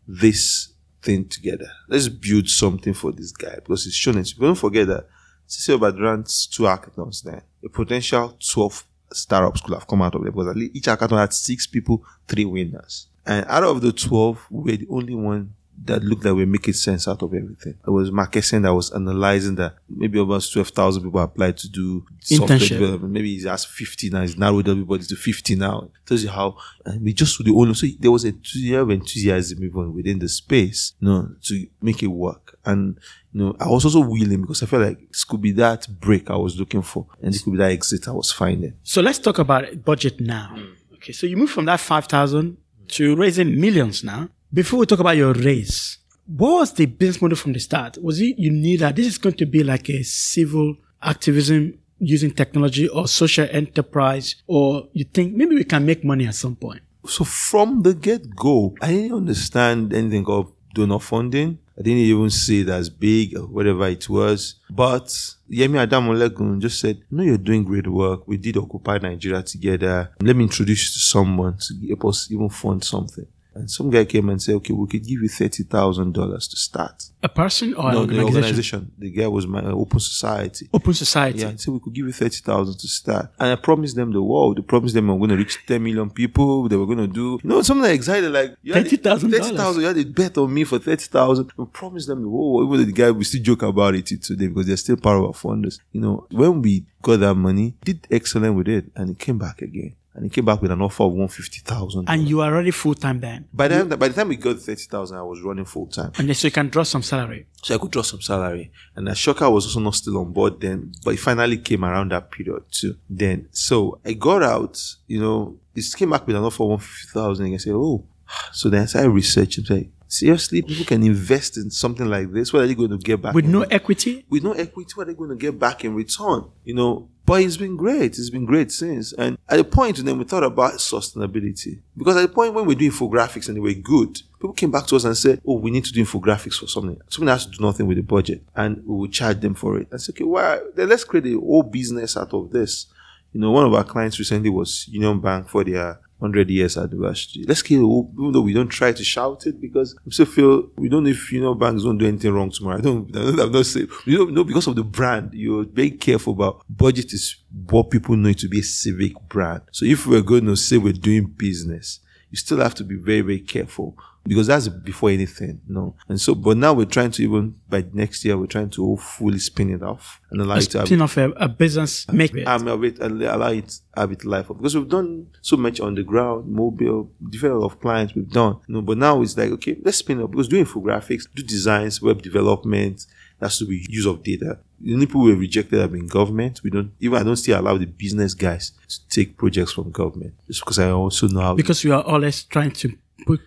this thing together. Let's build something for this guy because it's shown it. Don't forget that CC ran two hackathons then. A potential 12 startups could have come out of there because at least each hackathon had six people, three winners. And out of the 12, we were the only one that looked like we were making sense out of everything. It was Marquesan that was analyzing that maybe almost 12,000 people applied to do software development. Maybe he's asked 50 now, he's narrowed everybody to 50 now. Tells you how, and we just were the only, so there was a two year of enthusiasm even within the space, you know, to make it work. And, you know, I was also willing because I felt like this could be that break I was looking for and this could be that exit I was finding. So let's talk about BudgIT now. Mm. Okay, so you move from that 5,000 to raising millions now. Before we talk about your raise, what was the business model from the start? Was it you knew that this is going to be like a civil activism using technology or social enterprise, or you think maybe we can make money at some point? So from the get go, I didn't understand anything of donor funding. I didn't even see it as big or whatever it was. But Yemi Adamolekun just said, No, you're doing great work. We did Occupy Nigeria together. Let me introduce you to someone to help us even fund something. And some guy came and said, okay, we could give you $30,000 to start. A person or no, an the organization? organization. The guy was my Open Society. Open society. Yeah, and so we could give you 30,000 to start. And I promised them the world. I promised them I'm going to reach 10 million people. They were going to do, you know, something like excited, like, you had $30,000. 30,000. You had a bet on me for 30,000. I promised them the world. Even the guy, we still joke about it today because they're still part of our funders. You know, when we got that money, did excellent with it and it came back again. And it came back with an offer of 150,000. And you are already full time then. By the, time, by the time we got 30,000, I was running full time. And so you can draw some salary. So I could draw some salary. And Ashoka was also not still on board then, but it finally came around that period too. Then, so I got out, you know, it came back with an offer of 150,000 and I said, oh, so then I started researching, say, seriously, people can invest in something like this. What are they going to get back? With no equity? with no equity, what are they going to get back in return? You know, but it's been great. It's been great since. And at the point then we thought about sustainability. Because at the point when we're doing infographics and they were good, people came back to us and said, Oh, we need to do infographics for something. Something has to do nothing with the budget. And we will charge them for it. I said, okay, why then let's create a whole business out of this. You know, one of our clients recently was Union Bank for their 100 years anniversary. Let's keep even though we don't try to shout it because I still feel we don't know if know, banks don't do anything wrong tomorrow. I don't, I'm not saying, you don't know because of the brand. You're very careful about BudgIT is what people know to be a civic brand. So if we're going to say we're doing business, you still have to be very, very careful because that's before anything, you no. And so, but now we're trying to even by next year we're trying to fully spin it off and allow it to Spin off a, a business make it. I'm a bit and allow it have it life up because we've done so much on the ground, mobile, different of clients we've done. You know, but now it's like okay, let's spin up because do infographics, do designs, web development. That's to be use of data. The only people we rejected have been government. We don't even I don't still allow the business guys to take projects from government just because I also know how because you are always trying to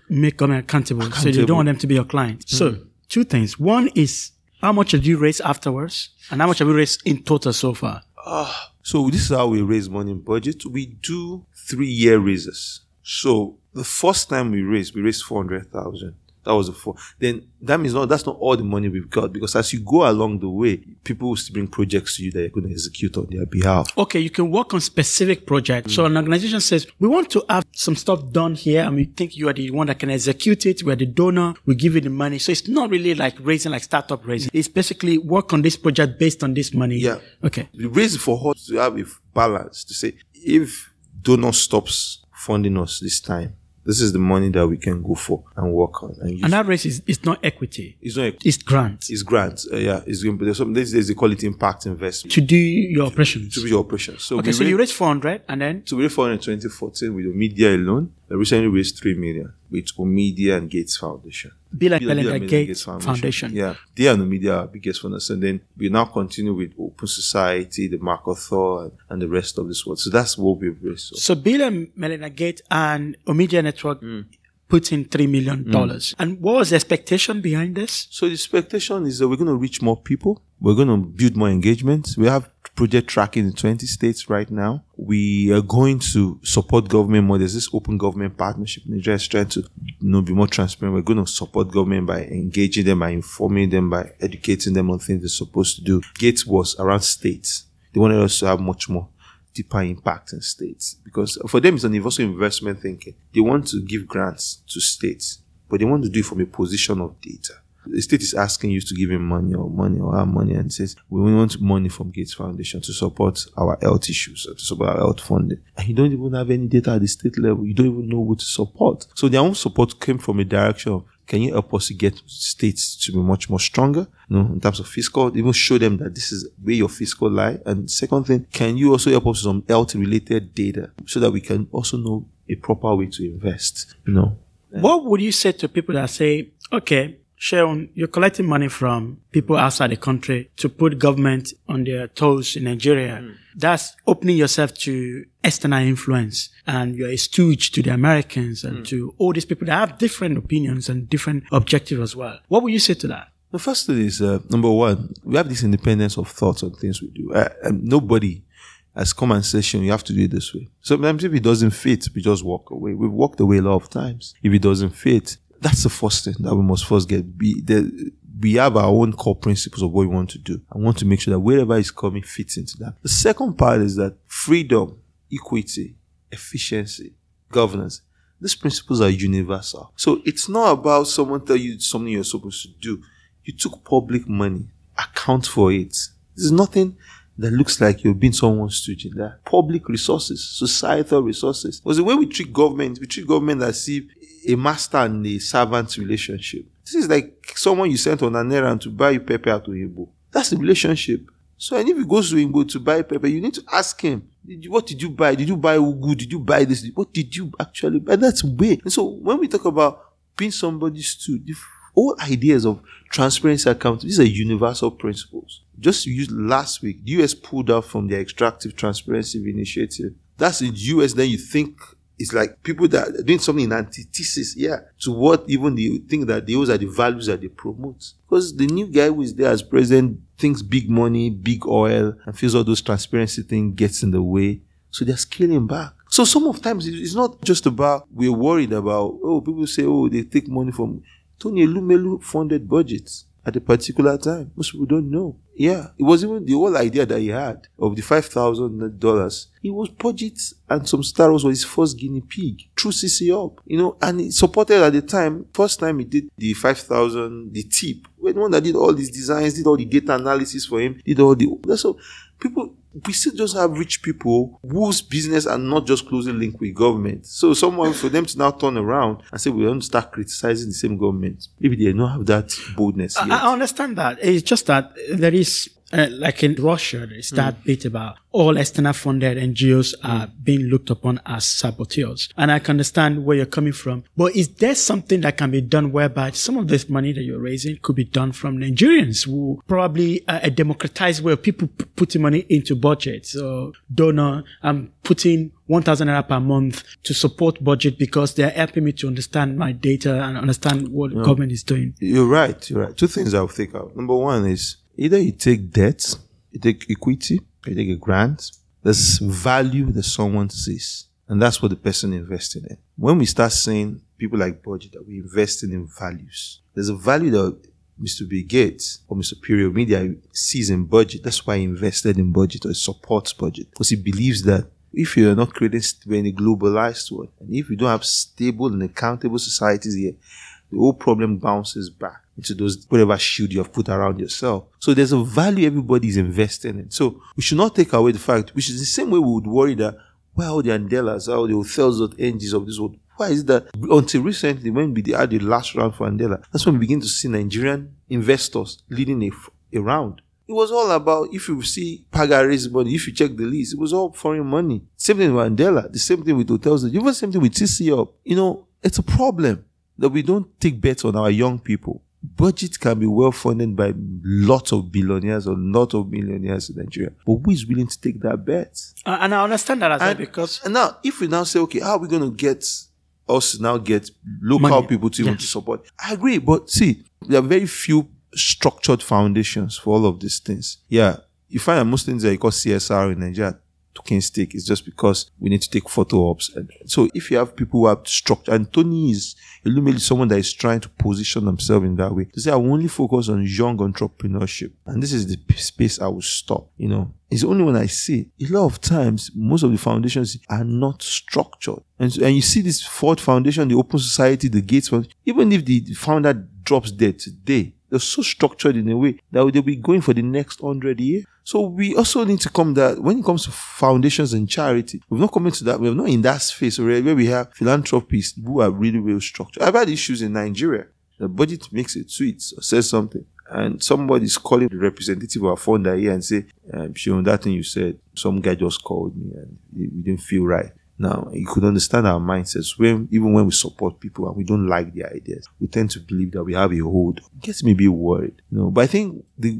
make government accountable, so you don't want them to be your client. So mm. two things. One is how much have you raised afterwards, and how much have you raised in total so far? Ah, so this is how we raise money in BudgIT. We do three year raises. So the first time we raised, we raised four hundred thousand. That was the four. Then that means not that's not all the money we've got because as you go along the way, people will still bring projects to you that you're going to execute on their behalf. Okay, you can work on specific projects. So an organization says, we want to have some stuff done here and we think you are the one that can execute it. We're the donor. We give you the money. So it's not really like raising like startup raising. It's basically work on this project based on this money. Yeah. Okay. We raise for us to have a balance to say if donor stops funding us this time, this is the money that we can go for and work on. And, use. And that raise is, is not equity. it's not It's grants it's grants. Uh, yeah, it's. There's some. There's, there's a quality impact investment to do your operations. to do your operation. So Okay, so you raised- raised 400 and then So we raised 400 in 2014 with Omidyar alone. Recently raised 3 million with Omidyar and Gates Foundation. Bill and Melinda Gates Foundation. Yeah. They and Omidyar are biggest funders. And then we now continue with Open Society, the MacArthur, and, and the rest of this world. So that's what we've raised. So So Bill and Melinda Gates and Omidyar Network Mm. Put in $3 million. Mm. And what was the expectation behind this? So the expectation is that we're going to reach more people. We're going to build more engagement. We have project tracking in 20 states right now. We are going to support government more. There's this open government partnership. Nigeria is trying to you know, be more transparent. We're going to support government by engaging them, by informing them, by educating them on things they're supposed to do. Gates was around states. They wanted us to have much more deeper impact in states because for them it's an also investment thinking. They want to give grants to states, but they want to do it from a position of data. The state is asking you to give him money or money or our money and says we want money from Gates Foundation to support our health issues or to support our health funding. And you don't even have any data at the state level. You don't even know who to support. So their own support came from a direction of can you help us to get states to be much more stronger, you know, in terms of fiscal, even show them that this is where your fiscal lie. And second thing, can you also help us with some health related data so that we can also know a proper way to invest, you know? What would you say to people that say, okay, Seun, you're collecting money from people outside the country to put government on their toes in Nigeria. Mm. That's opening yourself to external influence and you're a stooge to the Americans and mm. to all these people that have different opinions and different objectives as well. What would you say to that? The first thing is, uh, number one, we have this independence of thoughts on things we do. Uh, nobody has come and said, you have to do it this way. Sometimes if it doesn't fit, we just walk away. We've walked away a lot of times. If it doesn't fit, that's the first thing that we must first get. The, we have our own core principles of what we want to do. I want to make sure that wherever it's coming fits into that. The second part is that freedom, equity, efficiency, governance. These principles are universal. So it's not about someone tell you something you're supposed to do. You took public money, account for it. There's nothing that looks like you're being someone's that. Public resources, societal resources. Because the way we treat government, we treat government as if a master and a servant relationship. This is like someone you sent on an errand to buy you pepper of Igbo. That's the relationship. So, and if he goes to Igbo to buy pepper, you need to ask him, did you, what did you buy? Did you buy ugu? Did you buy this? What did you actually buy? That's way. And so when we talk about being somebody's stooge, the whole ideas of transparency account, these are universal principles. Just used last week, the US pulled out from their extractive transparency initiative. That's in the US, then you think it's like people that are doing something in antithesis, yeah, to what even they think that those are the values that they promote. Because the new guy who is there as president thinks big money, big oil, and feels all those transparency thing gets in the way. So they're scaling back. So some of times it's not just about we're worried about, oh, people say, oh, they take money from Tony Elumelu funded budgets at a particular time. Most people don't know. Yeah, it was even the whole idea that he had of the five thousand dollars. He was budget and some Star Wars was his first guinea pig through CC Hub, you know, and he supported at the time. First time he did the five thousand, the tip. When one that did all these designs, did all the data analysis for him, did all the so people we still just have rich people whose business are not just closely linked with government. So someone for them to now turn around and say we don't start criticizing the same government. Maybe they don't have that boldness. Yet. I, I understand that. It's just that there is uh, like in Russia, there's that mm. bit about all external funded NGOs are mm. being looked upon as saboteurs. And I can understand where you're coming from. But is there something that can be done whereby some of this money that you're raising could be done from Nigerians who probably uh, a democratized way of people p- putting money into budgets? So donor, I'm putting 1,000 naira per month to support BudgIT because they're helping me to understand my data and understand what government is doing. You're right. You're right. Two things I'll think of. Number one is Either you take debt, you take equity, you take a grant. There's value that someone sees. And that's what the person invested in. When we start saying people like BudgIT that we invested in values, there's a value that Mr. Bill Gates or Mr. Pierre Omidyar sees in BudgIT. That's why he invested in BudgIT or supports BudgIT. Because he believes that if you're not creating in a globalized world, and if you don't have stable and accountable societies here, the whole problem bounces back into those whatever shield you have put around yourself. So there's a value everybody is investing in. So we should not take away the fact, which is the same way we would worry that why all the Andelas, all the the NGs of this world, why is that until recently when we had the last round for Andela, that's when we begin to see Nigerian investors leading a, a round. It was all about if you see Pagare's money, if you check the list, it was all foreign money. Same thing with Andela, the same thing with hotels, even same thing with CC Hub. You know, it's a problem that we don't take bets on our young people BudgIT can be well funded by lots of billionaires or lots of millionaires in Nigeria. But who is willing to take that bet? Uh, and I understand that as and, well because. And now, if we now say, okay, how are we going to get us now get local money. people to even to support? I agree. But see, there are very few structured foundations for all of these things. Yeah. You find that most things that you call CSR in Nigeria token stake is just because we need to take photo ops. And so if you have people who have structure, and Tony is Elumelu someone that is trying to position themselves in that way to say, I will only focus on young entrepreneurship. And this is the space I will stop. You know, it's only when I see a lot of times, most of the foundations are not structured. And, and you see this Ford Foundation, the Open Society, the Gates, Foundation. even if the founder drops dead today, they're so structured in a way that they'll be going for the next hundred years. So we also need to come that when it comes to foundations and charity, we've not come into that. We're not in that space already where we have philanthropists who are really well structured. I've had issues in Nigeria. The BudgIT makes it tweet or says something. And somebody's calling the representative of a founder here and say, um, Seun, that thing you said, some guy just called me and we didn't feel right. Now, you could understand our mindsets when, even when we support people and we don't like their ideas, we tend to believe that we have a hold. It gets me a bit worried, you know. But I think the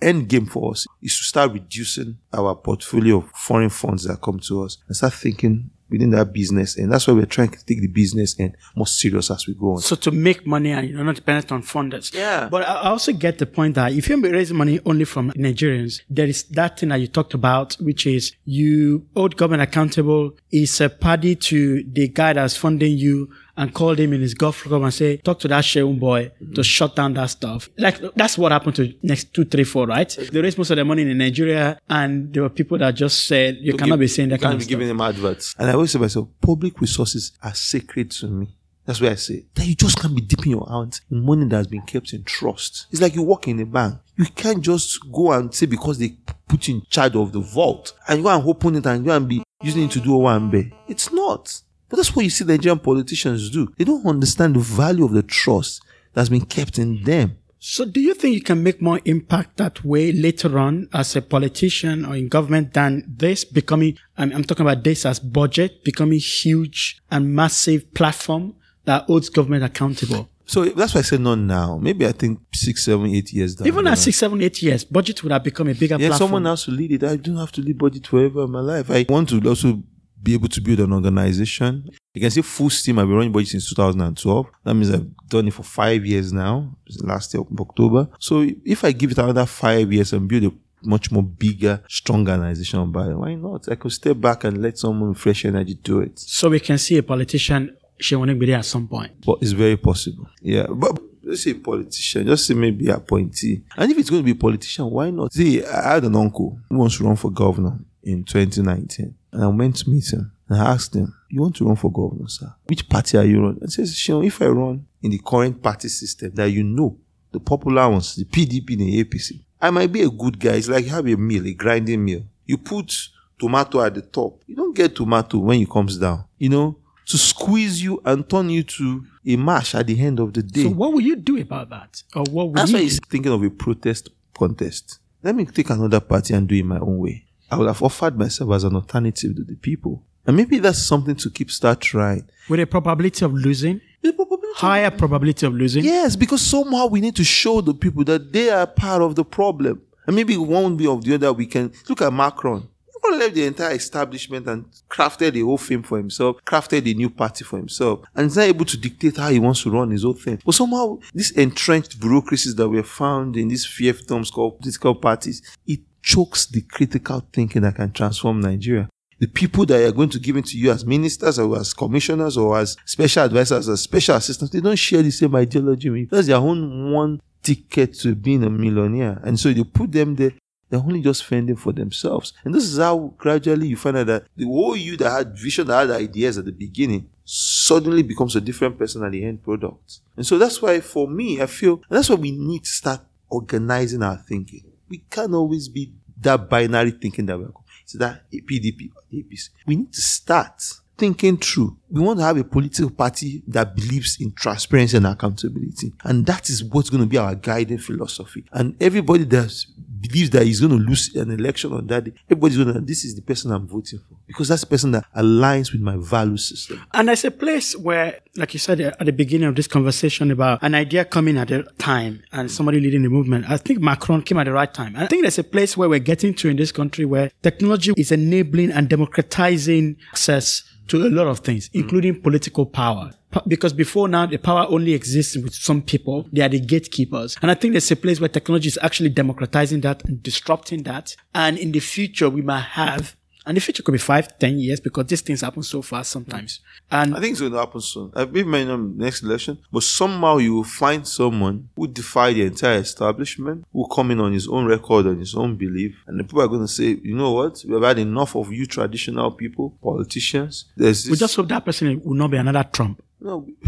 end game for us is to start reducing our portfolio of foreign funds that come to us and start thinking within that business. And that's why we're trying to take the business and more serious as we go on. So to make money and you're not dependent on funders. Yeah. But I also get the point that if you're raising money only from Nigerians, there is that thing that you talked about, which is you hold government accountable is a party to the guy that's funding you and called him in his golf club and say, talk to that Seun boy to mm-hmm. shut down that stuff. Like that's what happened to next two, three, four, right? They raised most of their money in Nigeria and there were people that just said, you cannot be saying that you kind can't of be giving stuff. them adverts. And I always say to myself, public resources are sacred to me. That's why I say that you just can't be dipping your hands in money that has been kept in trust. It's like you work in a bank. You can't just go and say because they put in charge of the vault and you go and open it and you go and be using it to do a one bay. It's not. But that's what you see the Nigerian politicians do. They don't understand the value of the trust that's been kept in them. So do you think you can make more impact that way later on as a politician or in government than this becoming, I'm, I'm talking about this as BudgIT, becoming huge and massive platform that holds government accountable? So that's why I said not now. Maybe I think six, seven, eight years down. Even at six, seven, eight years, BudgIT would have become a bigger Yeah, platform. someone else to lead it. I don't have to lead BudgIT forever in my life. I want to also be able to build an organization. You can see full steam. I've been running BudgIT since 2012. That means I've done it for five years now. Last year, October. So if I give it another five years and build a much more bigger, stronger organization by why not? I could step back and let someone with fresh energy do it. so we can see a politician, Seun Onigbinde at some point. But it's very possible. Yeah. But let's say politician, just say maybe appointee. And if it's going to be a politician, why not? See, I had an uncle who wants to run for governor in 2019. And I went to meet him and I asked him, You want to run for governor, sir? Which party are you running? And he says, Seun, if I run in the current party system that you know, the popular ones, the PDP and the APC, I might be a good guy. It's like you have a meal, a grinding meal. You put tomato at the top. You don't get tomato when it comes down. You know, to squeeze you and turn you to a mash at the end of the day. So what will you do about that? Or what will That's you why he's thinking of a protest contest. Let me take another party and do it my own way. I would have offered myself as an alternative to the people. And maybe that's something to keep start trying. With a probability of losing, probability- higher probability of losing. Yes, because somehow we need to show the people that they are part of the problem. And maybe one way or the other we can look at Macron. Macron left the entire establishment and crafted a whole thing for himself, crafted a new party for himself, and he's not able to dictate how he wants to run his whole thing. But somehow these entrenched bureaucracies that were found in these fiefdoms called political parties, it chokes the critical thinking that can transform Nigeria the people that are going to give it to you as ministers or as commissioners or as special advisors or special assistants, they don't share the same ideology with you. That's their own one ticket to being a millionaire. And so you put them there, they're only just fending for themselves. And this is how gradually you find out that the whole you that had vision, that had ideas at the beginning, suddenly becomes a different person at the end product. And so that's why for me, I feel that's why we need to start organizing our thinking. We can't always be that binary thinking that we're it's that PDP APC. We need to start thinking through. We want to have a political party that believes in transparency and accountability. And that is what's going to be our guiding philosophy. And everybody that believes that he's going to lose an election on that day, everybody's going to, this is the person I'm voting for. Because that's the person that aligns with my value system. And there's a place where, like you said at the beginning of this conversation about an idea coming at a time and somebody leading the movement, I think Macron came at the right time. I think there's a place where we're getting to in this country where technology is enabling and democratizing access to a lot of things, mm. including political power. Because before now, the power only exists with some people. They are the gatekeepers. And I think there's a place where technology is actually democratizing that and disrupting that. And in the future, we might have and the future could be five, ten years because these things happen so fast sometimes. Hmm. And I think it's going to happen soon. I maybe might not next election, but somehow you will find someone who defy the entire establishment, who come in on his own record, on his own belief, and the people are going to say, you know what, we've had enough of you traditional people, politicians. There's this, we just hope that person will not be another Trump. no,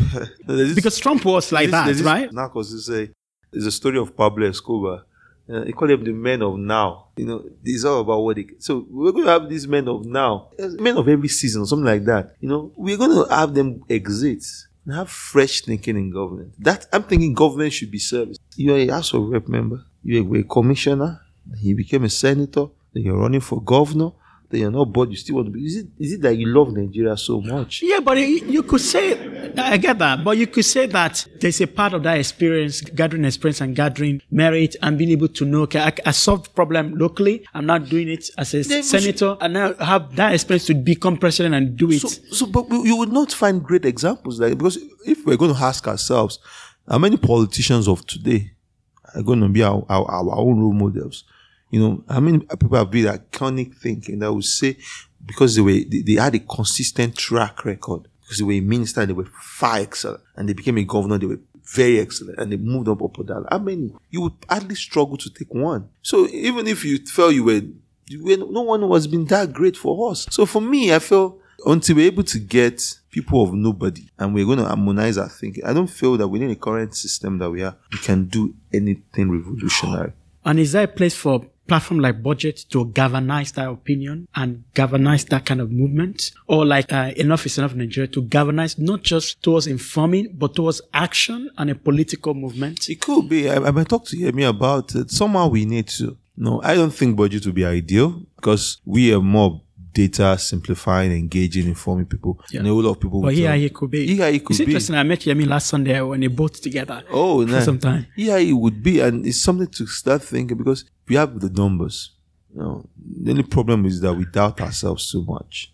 there's this- Because Trump was like there's- that, there's this- right? Narcos is a a story of Pablo Escobar. Uh, them the men of now. You know, it's all about what they. So we're going to have these men of now, uh, men of every season, something like that. You know, we're going to have them exit and have fresh thinking in government. That I'm thinking government should be service. You're a House of Rep member. You were a commissioner. He became a senator. Then you're running for governor. That you're not bored, you still want to be. Is it is it that you love Nigeria so much? Yeah, but you you could say, I get that, but you could say that there's a part of that experience, gathering experience and gathering merit and being able to know, okay, I, I solved problem locally. I'm not doing it as a senator and now have that experience to become president and do it. So, so but we- you would not find great examples like because if we're going to ask ourselves, how many politicians of today are going to be our, our, our own role models? You know, how many people have been iconic thinking that would say because they were they, they had a consistent track record because they were a minister they were far excellent and they became a governor they were very excellent and they moved up up that. How many? You would hardly struggle to take one. So even if you felt you were, you were no one was been that great for us. So for me, I feel until we're able to get people of nobody and we're going to harmonize our thinking, I don't feel that within the current system that we are, we can do anything revolutionary. And is there a place for platform like BudgIT to galvanize that opinion and galvanize that kind of movement? Or like uh, enough is enough Nigeria to galvanize not just towards informing, but towards action and a political movement? It could be. I, I might talk to Yemi about it. Somehow we need to. No, I don't think BudgIT will be ideal because we are more data simplifying, engaging, informing people. Yeah. And a whole lot of people. But here tell- it could be. Here it could it's be. interesting. I met Yemi last Sunday when they both together. Oh, for nice. some time. Yeah, it would be, and it's something to start thinking because we have the numbers. You know, the only problem is that we doubt ourselves so much.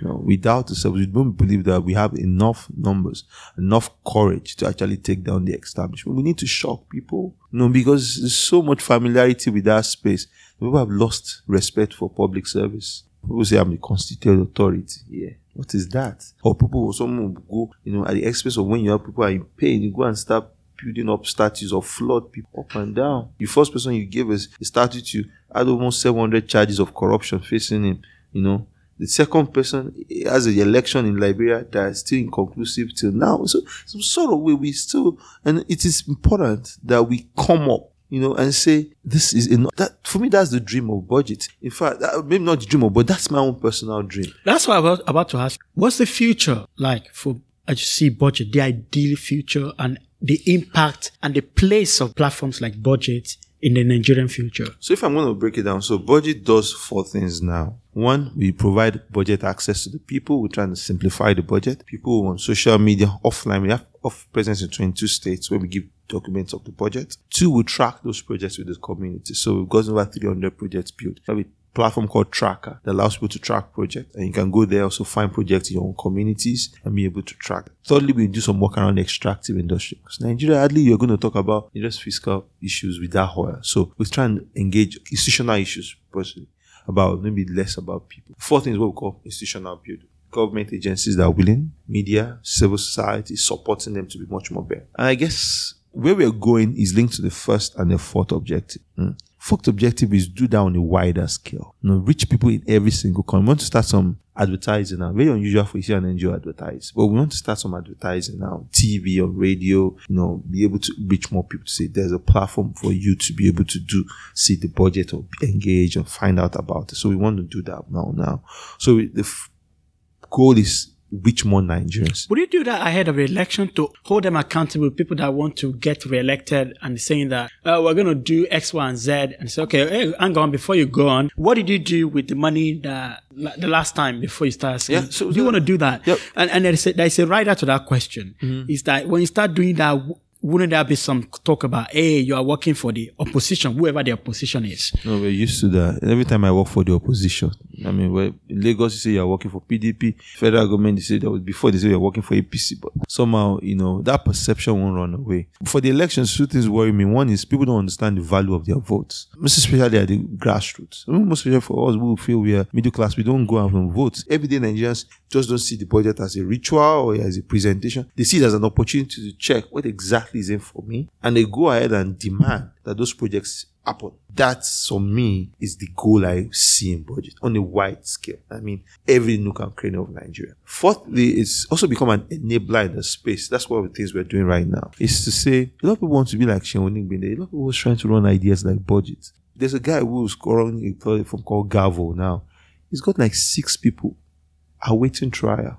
You know, we doubt ourselves. We don't believe that we have enough numbers, enough courage to actually take down the establishment. We need to shock people. You know, because there's so much familiarity with that space. People have lost respect for public service. People say I'm the constituted authority. Yeah. What is that? Or people, someone will go, you know, at the expense of when you have people are in pain, you go and start building up statues or flood people up and down. The first person you gave us a statue to had almost 700 charges of corruption facing him, you know. The second person has an election in Liberia that is still inconclusive till now. So, some sort of way we still, and it is important that we come up, you know, and say, this is enough. That, for me, that's the dream of BudgIT. In fact, that, maybe not the dream of, but that's my own personal dream. That's what I was about to ask. What's the future like for as you see BudgIT, the ideal future and the impact and the place of platforms like BudgIT in the Nigerian future? So if I'm going to break it down, so BudgIT does four things now. One, we provide budget access to the people. We're trying to simplify the budget. People on social media, offline, we have off presence in 22 states where we give documents of the budget. Two, we track those projects with the community. So we've got over 300 projects built. We have a platform called Tracka that allows people to track projects. And you can go there, also find projects in your own communities and be able to track. Thirdly, we do some work around the extractive industry. Because Nigeria, hardly you're going to talk about just fiscal issues with that oil. So we try and engage institutional issues personally about maybe less about people. Fourth thing is what we call institutional building. Government agencies that are willing, media, civil society, supporting them to be much more better. And I guess where we're going is linked to the first and the fourth objective. Mm. Fourth objective is do that on a wider scale. You know, reach people in every single corner. We want to start some advertising now. Very unusual for you see an NGO advertise, but we want to start some advertising now. TV or radio, you know, be able to reach more people to say there's a platform for you to be able to do, see the budget or engage and find out about it. So we want to do that now. Now, so the f- goal is reach more Nigerians. Would you do that ahead of the election to hold them accountable? People that want to get reelected and saying that uh, we're going to do X, Y, and Z, and say, okay, hey, hang on, before you go on, what did you do with the money that the last time before you start? Saying, Yeah, so- do you want to do that? Yep. Mm-hmm. And and there's a, there's a rider to that question. Is that when you start doing that, wouldn't there be some talk about, hey, you are working for the opposition, whoever the opposition is? No, we're used to that. Every time I work for the opposition, I mean, well, in Lagos, you say you're working for PDP. Federal government, they say that was before they say you're working for APC. But somehow, you know, that perception won't run away. For the elections, two things worry me. One is people don't understand the value of their votes, most especially at the grassroots. I mean, most especially for us who feel we are middle class, we don't go out and vote. Everyday Nigerians just don't see the budget as a ritual or as a presentation. They see it as an opportunity to check what exactly in for me. And they go ahead and demand that those projects happen. That's for me is the goal I see in BudgIT on a wide scale. I mean, every nook and cranny of Nigeria. Fourthly, it's also become an enabler in the space. That's one of the things we're doing right now. Is to say a lot of people want to be like Seun Onigbinde. A lot of people was trying to run ideas like BudgIT. There's a guy who's running a platform called Gavo now. He's got like six people awaiting trial.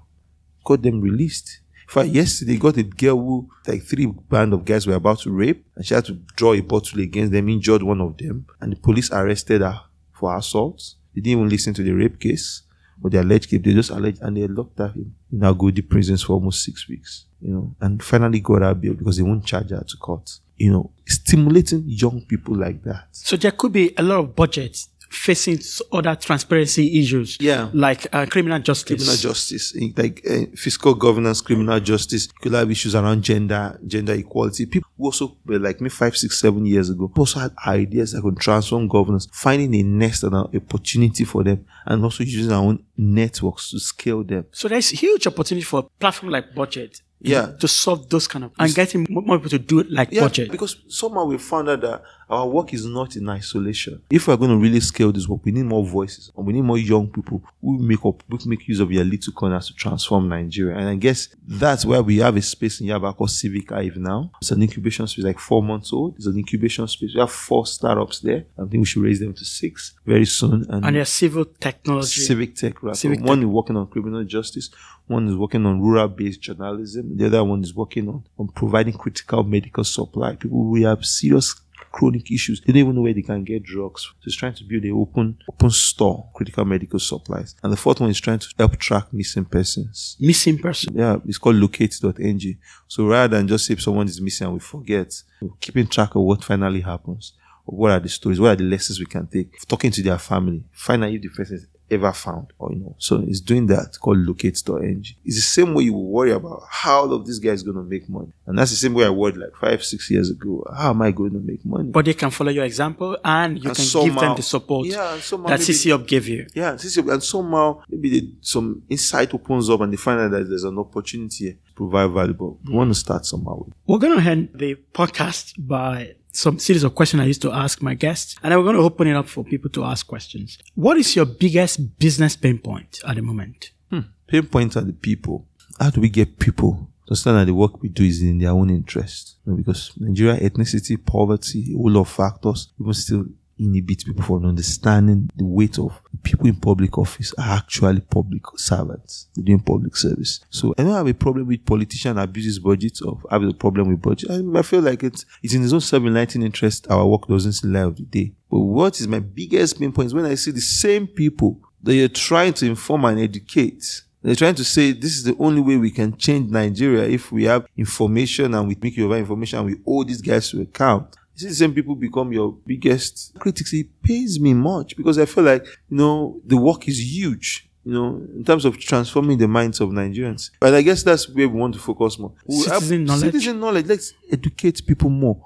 Got them released. In fact, yesterday they got a girl who like three band of guys were about to rape, and she had to draw a bottle against them, injured one of them, and the police arrested her for assault. They didn't even listen to the rape case or the alleged case. They just alleged and they locked up him in Agodi prisons for almost six weeks. You know, and finally got out bail because they won't charge her to court. You know, stimulating young people like that. So there could be a lot of budgets facing other transparency issues. Yeah. Like uh, criminal justice. criminal justice, like uh, fiscal governance, criminal justice. You could have issues around gender, gender equality. People who also were like me five, six, seven years ago. Also had ideas that could transform governance, finding a nest and an opportunity for them, and also using our own networks to scale them. So there's huge opportunity for a platform like BudgIT. Yeah. To solve those kind of and getting more more people to do it like Yeah, BudgIT. because somehow we found out that our work is not in isolation. If we're going to really scale this work, we need more voices and we need more young people who make up, who make use of their little corners to transform Nigeria. And I guess that's where we have a space in Yaba called Civic Hive now. It's an incubation space, like four months old. It's an incubation space. We have four startups there. I think we should raise them to six very soon. And, and there's civil technology. Civic Tech, right? Civic one Tech. is working on criminal justice, one is working on rural based journalism, the other one is working on, on providing critical medical supply. People who have serious chronic issues, they don't even know where they can get drugs. So it's trying to build a open open store, critical medical supplies. And the fourth one is trying to help track missing persons. Missing person. Yeah, it's called locate.ng. So rather than just say if someone is missing and we forget, keeping track of what finally happens. What are the stories? What are the lessons we can take? Talking to their family, find out if the person is ever found or you know. So it's doing that called locate.ng. It's the same way you worry about how all of this guy is going to make money. And that's the same way I worried like five, six years ago. How am I going to make money? But they can follow your example and you And can give them the support Yeah, somehow that CC Hub gave you. Yeah, is- and somehow maybe they, some insight opens up and they find out that there's an opportunity to provide valuable. We want to start somehow. We're going to end the podcast by some series of questions I used to ask my guests, and we're going to open it up for people to ask questions. What is your biggest business pain point at the moment? Hmm. pinpoint are the people. How do we get people to understand that the work we do is in their own interest? You know, because Nigeria, ethnicity, poverty, all of factors, even still inhibit people from understanding the weight of people in public office are actually public servants. Doing public service. So I don't have a problem with politician abuses BudgIT or have a problem with BudgIT. I, I feel like it's it's in his own self-enlightened interest. Our work doesn't see light of the day. But what is my biggest pain point is when I see the same people that you're trying to inform and educate. They're trying to say this is the only way we can change Nigeria if we have information and we make you over information and we hold these guys to account. See the same people become your biggest critics. It pains me much because I feel like, you know, the work is huge. You know, in terms of transforming the minds of Nigerians. But I guess that's where we want to focus more. We have Citizen knowledge. Citizen knowledge. Let's educate people more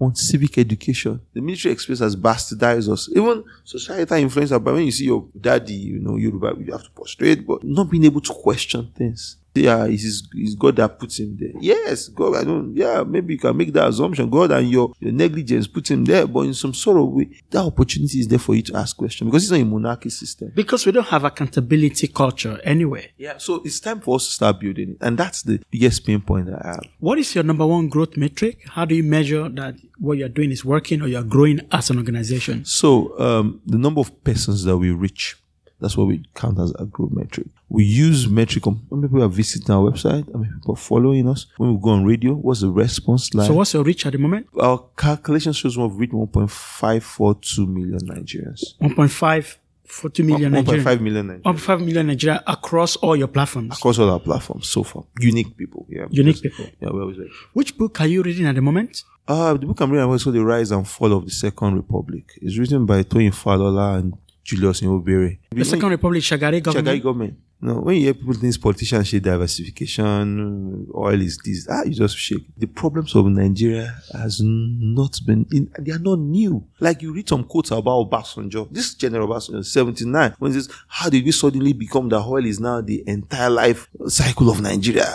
on civic education. The military experience has bastardized us. Even societal influence, but when you see your daddy, you know, Yoruba, you have to prostrate, but not being able to question things. Yeah, it's, it's God that puts him there. Yes, God, I don't, yeah, maybe you can make that assumption. God and your, your negligence put him there, but in some sort of way, that opportunity is there for you to ask questions because it's not a monarchy system. Because we don't have accountability culture anyway. Yeah, so it's time for us to start building it. And that's the biggest pain point that I have. What is your number one growth metric? How do you measure that what you're doing is working or you're growing as an organization? So um, the number of persons that we reach, that's what we count as a growth metric. We use metric on many people are visiting our website, I mean people are following us. When we go on radio, what's the response like? So what's your reach at the moment? our calculation shows we've reached 1.542 million Nigerians. 1.5 for 2 million 1.5 Nigerians. million Nigerians 1.5 million Nigeria across all your platforms. across all our platforms so far. Unique people, yeah. Unique because- people. Yeah, we always like. Which book are you reading at the moment? Uh, the book I'm reading is called The Rise and Fall of the Second Republic. It's written by Toyin Falola and Julius Ihonvbere. The Second Republic, Shagari government. Shagari government. No, when you hear people think politicians say diversification, oil is this, ah, you just shake. The problems of Nigeria has not been, in, they are not new. Like you read some quotes about Obasanjo. This General Obasanjo, 79, when he says, how did we suddenly become that oil is now the entire life cycle of Nigeria?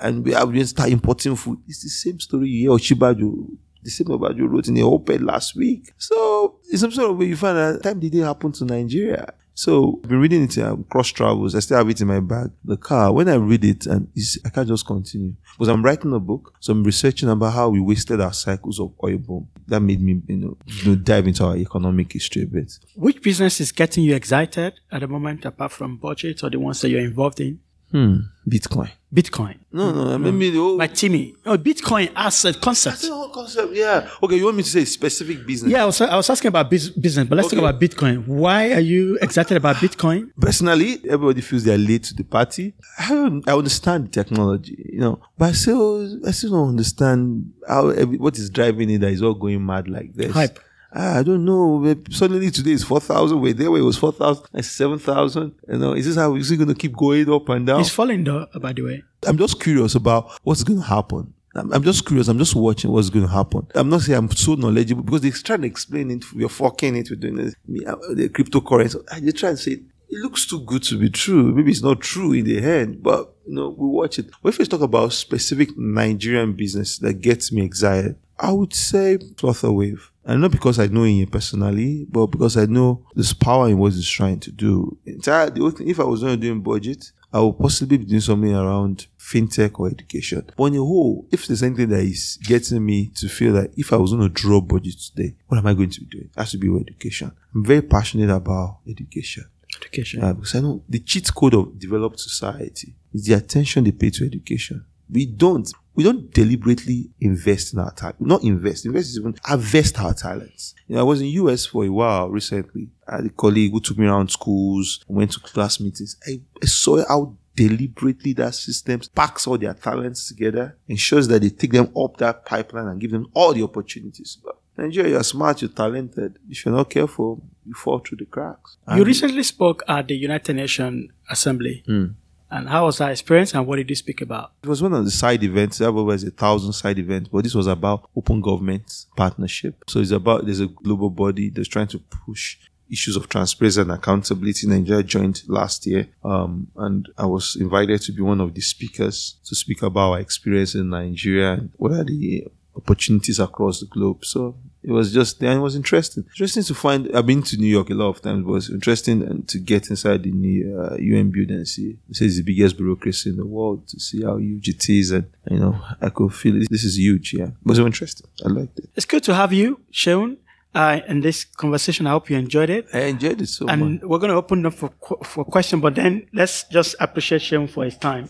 And we have to start importing food. It's the same story you hear Ochibajo the same Obajo wrote in a op-ed last week. So, in some sort of way, you find that time did it happen to Nigeria. So, I've been reading it um, cross travels. I still have it in my bag, the car. When I read it, and I can't just continue because I'm writing a book. So, I'm researching about how we wasted our cycles of oil boom. That made me, you know, you know, dive into our economic history a bit. Which business is getting you excited at the moment, apart from BudgIT or the ones that you're involved in? Hmm. Bitcoin. Bitcoin. No, no, maybe the whole, Like Timmy. Oh, Bitcoin as a concept. the whole concept. Yeah. Okay, you want me to say specific business? Yeah, I was, I was asking about bus- business, but let's talk about Bitcoin. Why are you excited about Bitcoin? Personally, everybody feels they're late to the party. I, don't, I understand the technology, you know, but I still, I still don't understand how every, what is driving it that is all going mad like this. Hype. Ah, I don't know. Suddenly today is four thousand. Wait, there where it was four thousand and seven thousand. You know, is this how is it going to keep going up and down? It's falling though, by the way. I'm just curious about what's going to happen. I'm, just curious. I'm just watching what's going to happen. I'm not saying I'm so knowledgeable because they're trying to explain it. We're fucking it. We're doing this. Uh, The cryptocurrency. They try and say it looks too good to be true. Maybe it's not true in the end, but you know, we watch it. But if we talk about specific Nigerian business that gets me excited, I would say Flutterwave. And not because I know him personally, but because I know there's power in what he's trying to do. Entire, the only thing, if I was not doing BudgIT, I would possibly be doing something around fintech or education. But on the whole, if there's anything that is getting me to feel that if I was going to draw BudgIT today, what am I going to be doing? It has to be with education. I'm very passionate about education. Education. Yeah, because I know the cheat code of developed society is the attention they pay to education. We don't, we don't deliberately invest in our talent. Not invest, invest is even harvest our talents. You know, I was in US for a while recently. I had a colleague who took me around schools, went to class meetings. I, I saw how deliberately that system packs all their talents together, ensures that they take them up that pipeline and give them all the opportunities. But Nigeria, you're smart, you're talented. If you're not careful, you fall through the cracks. You recently spoke at the United Nations Assembly. Hmm. And how was that experience and what did you speak about? It was one of the side events. There were a thousand side events, but this was about open government partnership. So it's about there's a global body that's trying to push issues of transparency and accountability. Nigeria joined last year, um, and I was invited to be one of the speakers to speak about our experience in Nigeria and what are the opportunities across the globe. So it was just there and it was interesting. Interesting to find. I've been to New York a lot of times, but it's interesting and to get inside the new uh, UN building and see. It says the biggest bureaucracy in the world to see how huge it is, and you know I could feel it. this is huge. Yeah, it was so interesting. I liked it. It's good to have you, Seun, uh, in this conversation. I hope you enjoyed it. I enjoyed it so much. And we're going to open up for, for question, but then let's just appreciate Seun for his time.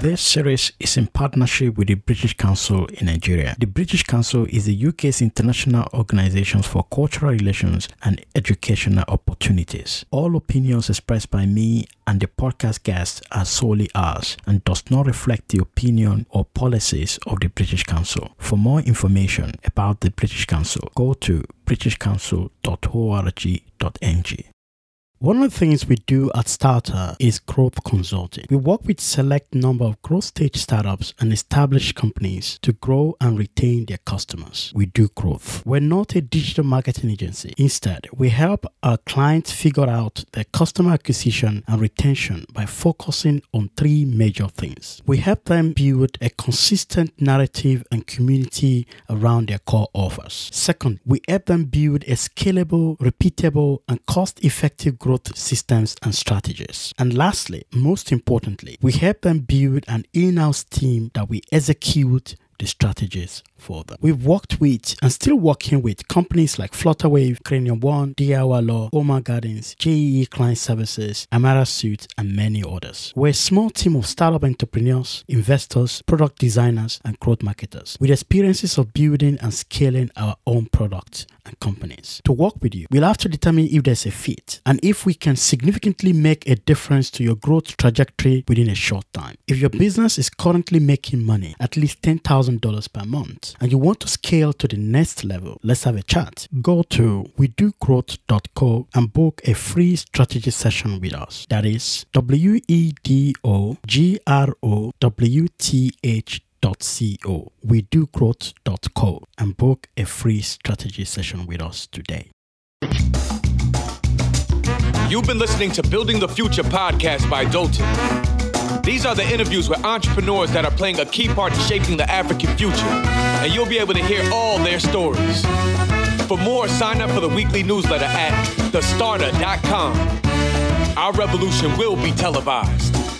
This series is in partnership with the British Council in Nigeria. The British Council is the UK's international organization for cultural relations and educational opportunities. All opinions expressed by me and the podcast guests are solely ours and does not reflect the opinion or policies of the British Council. For more information about the British Council, go to britishcouncil.org.ng. One of the things we do at Starta is growth consulting. We work with select number of growth stage startups and established companies to grow and retain their customers. We do growth. We're not a digital marketing agency. Instead, we help our clients figure out their customer acquisition and retention by focusing on three major things. We help them build a consistent narrative and community around their core offers. Second, we help them build a scalable, repeatable, and cost effective growth systems and strategies. And lastly, most importantly, we help them build an in house team that we execute the strategies for them. We've worked with and still working with companies like Flutterwave, Cranium One, DIY Law, Oma Gardens, JEE Client Services, Amara Suits, and many others. We're a small team of startup entrepreneurs, investors, product designers, and growth marketers with experiences of building and scaling our own products and companies. To work with you, we'll have to determine if there's a fit and if we can significantly make a difference to your growth trajectory within a short time. If your business is currently making money, at least $10,000 per month, and you want to scale to the next level, let's have a chat. Go to wedogrowth.co and book a free strategy session with us. That is W E D O G R O W T H co wedogrowth.co and book a free strategy session with us today. You've been listening to Building the Future podcast by Dotun. These are the interviews with entrepreneurs that are playing a key part in shaping the African future, and you'll be able to hear all their stories. For more, sign up for the weekly newsletter at thestarta.com. Our revolution will be televised.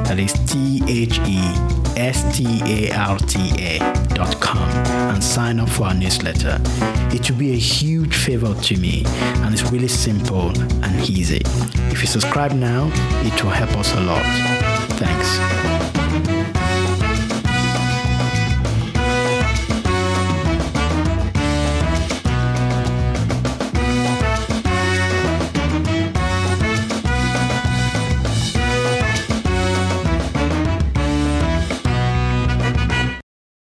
That is T H E S T A R T A.com and sign up for our newsletter. It will be a huge favor to me and it's really simple and easy. If you subscribe now, it will help us a lot. Thanks.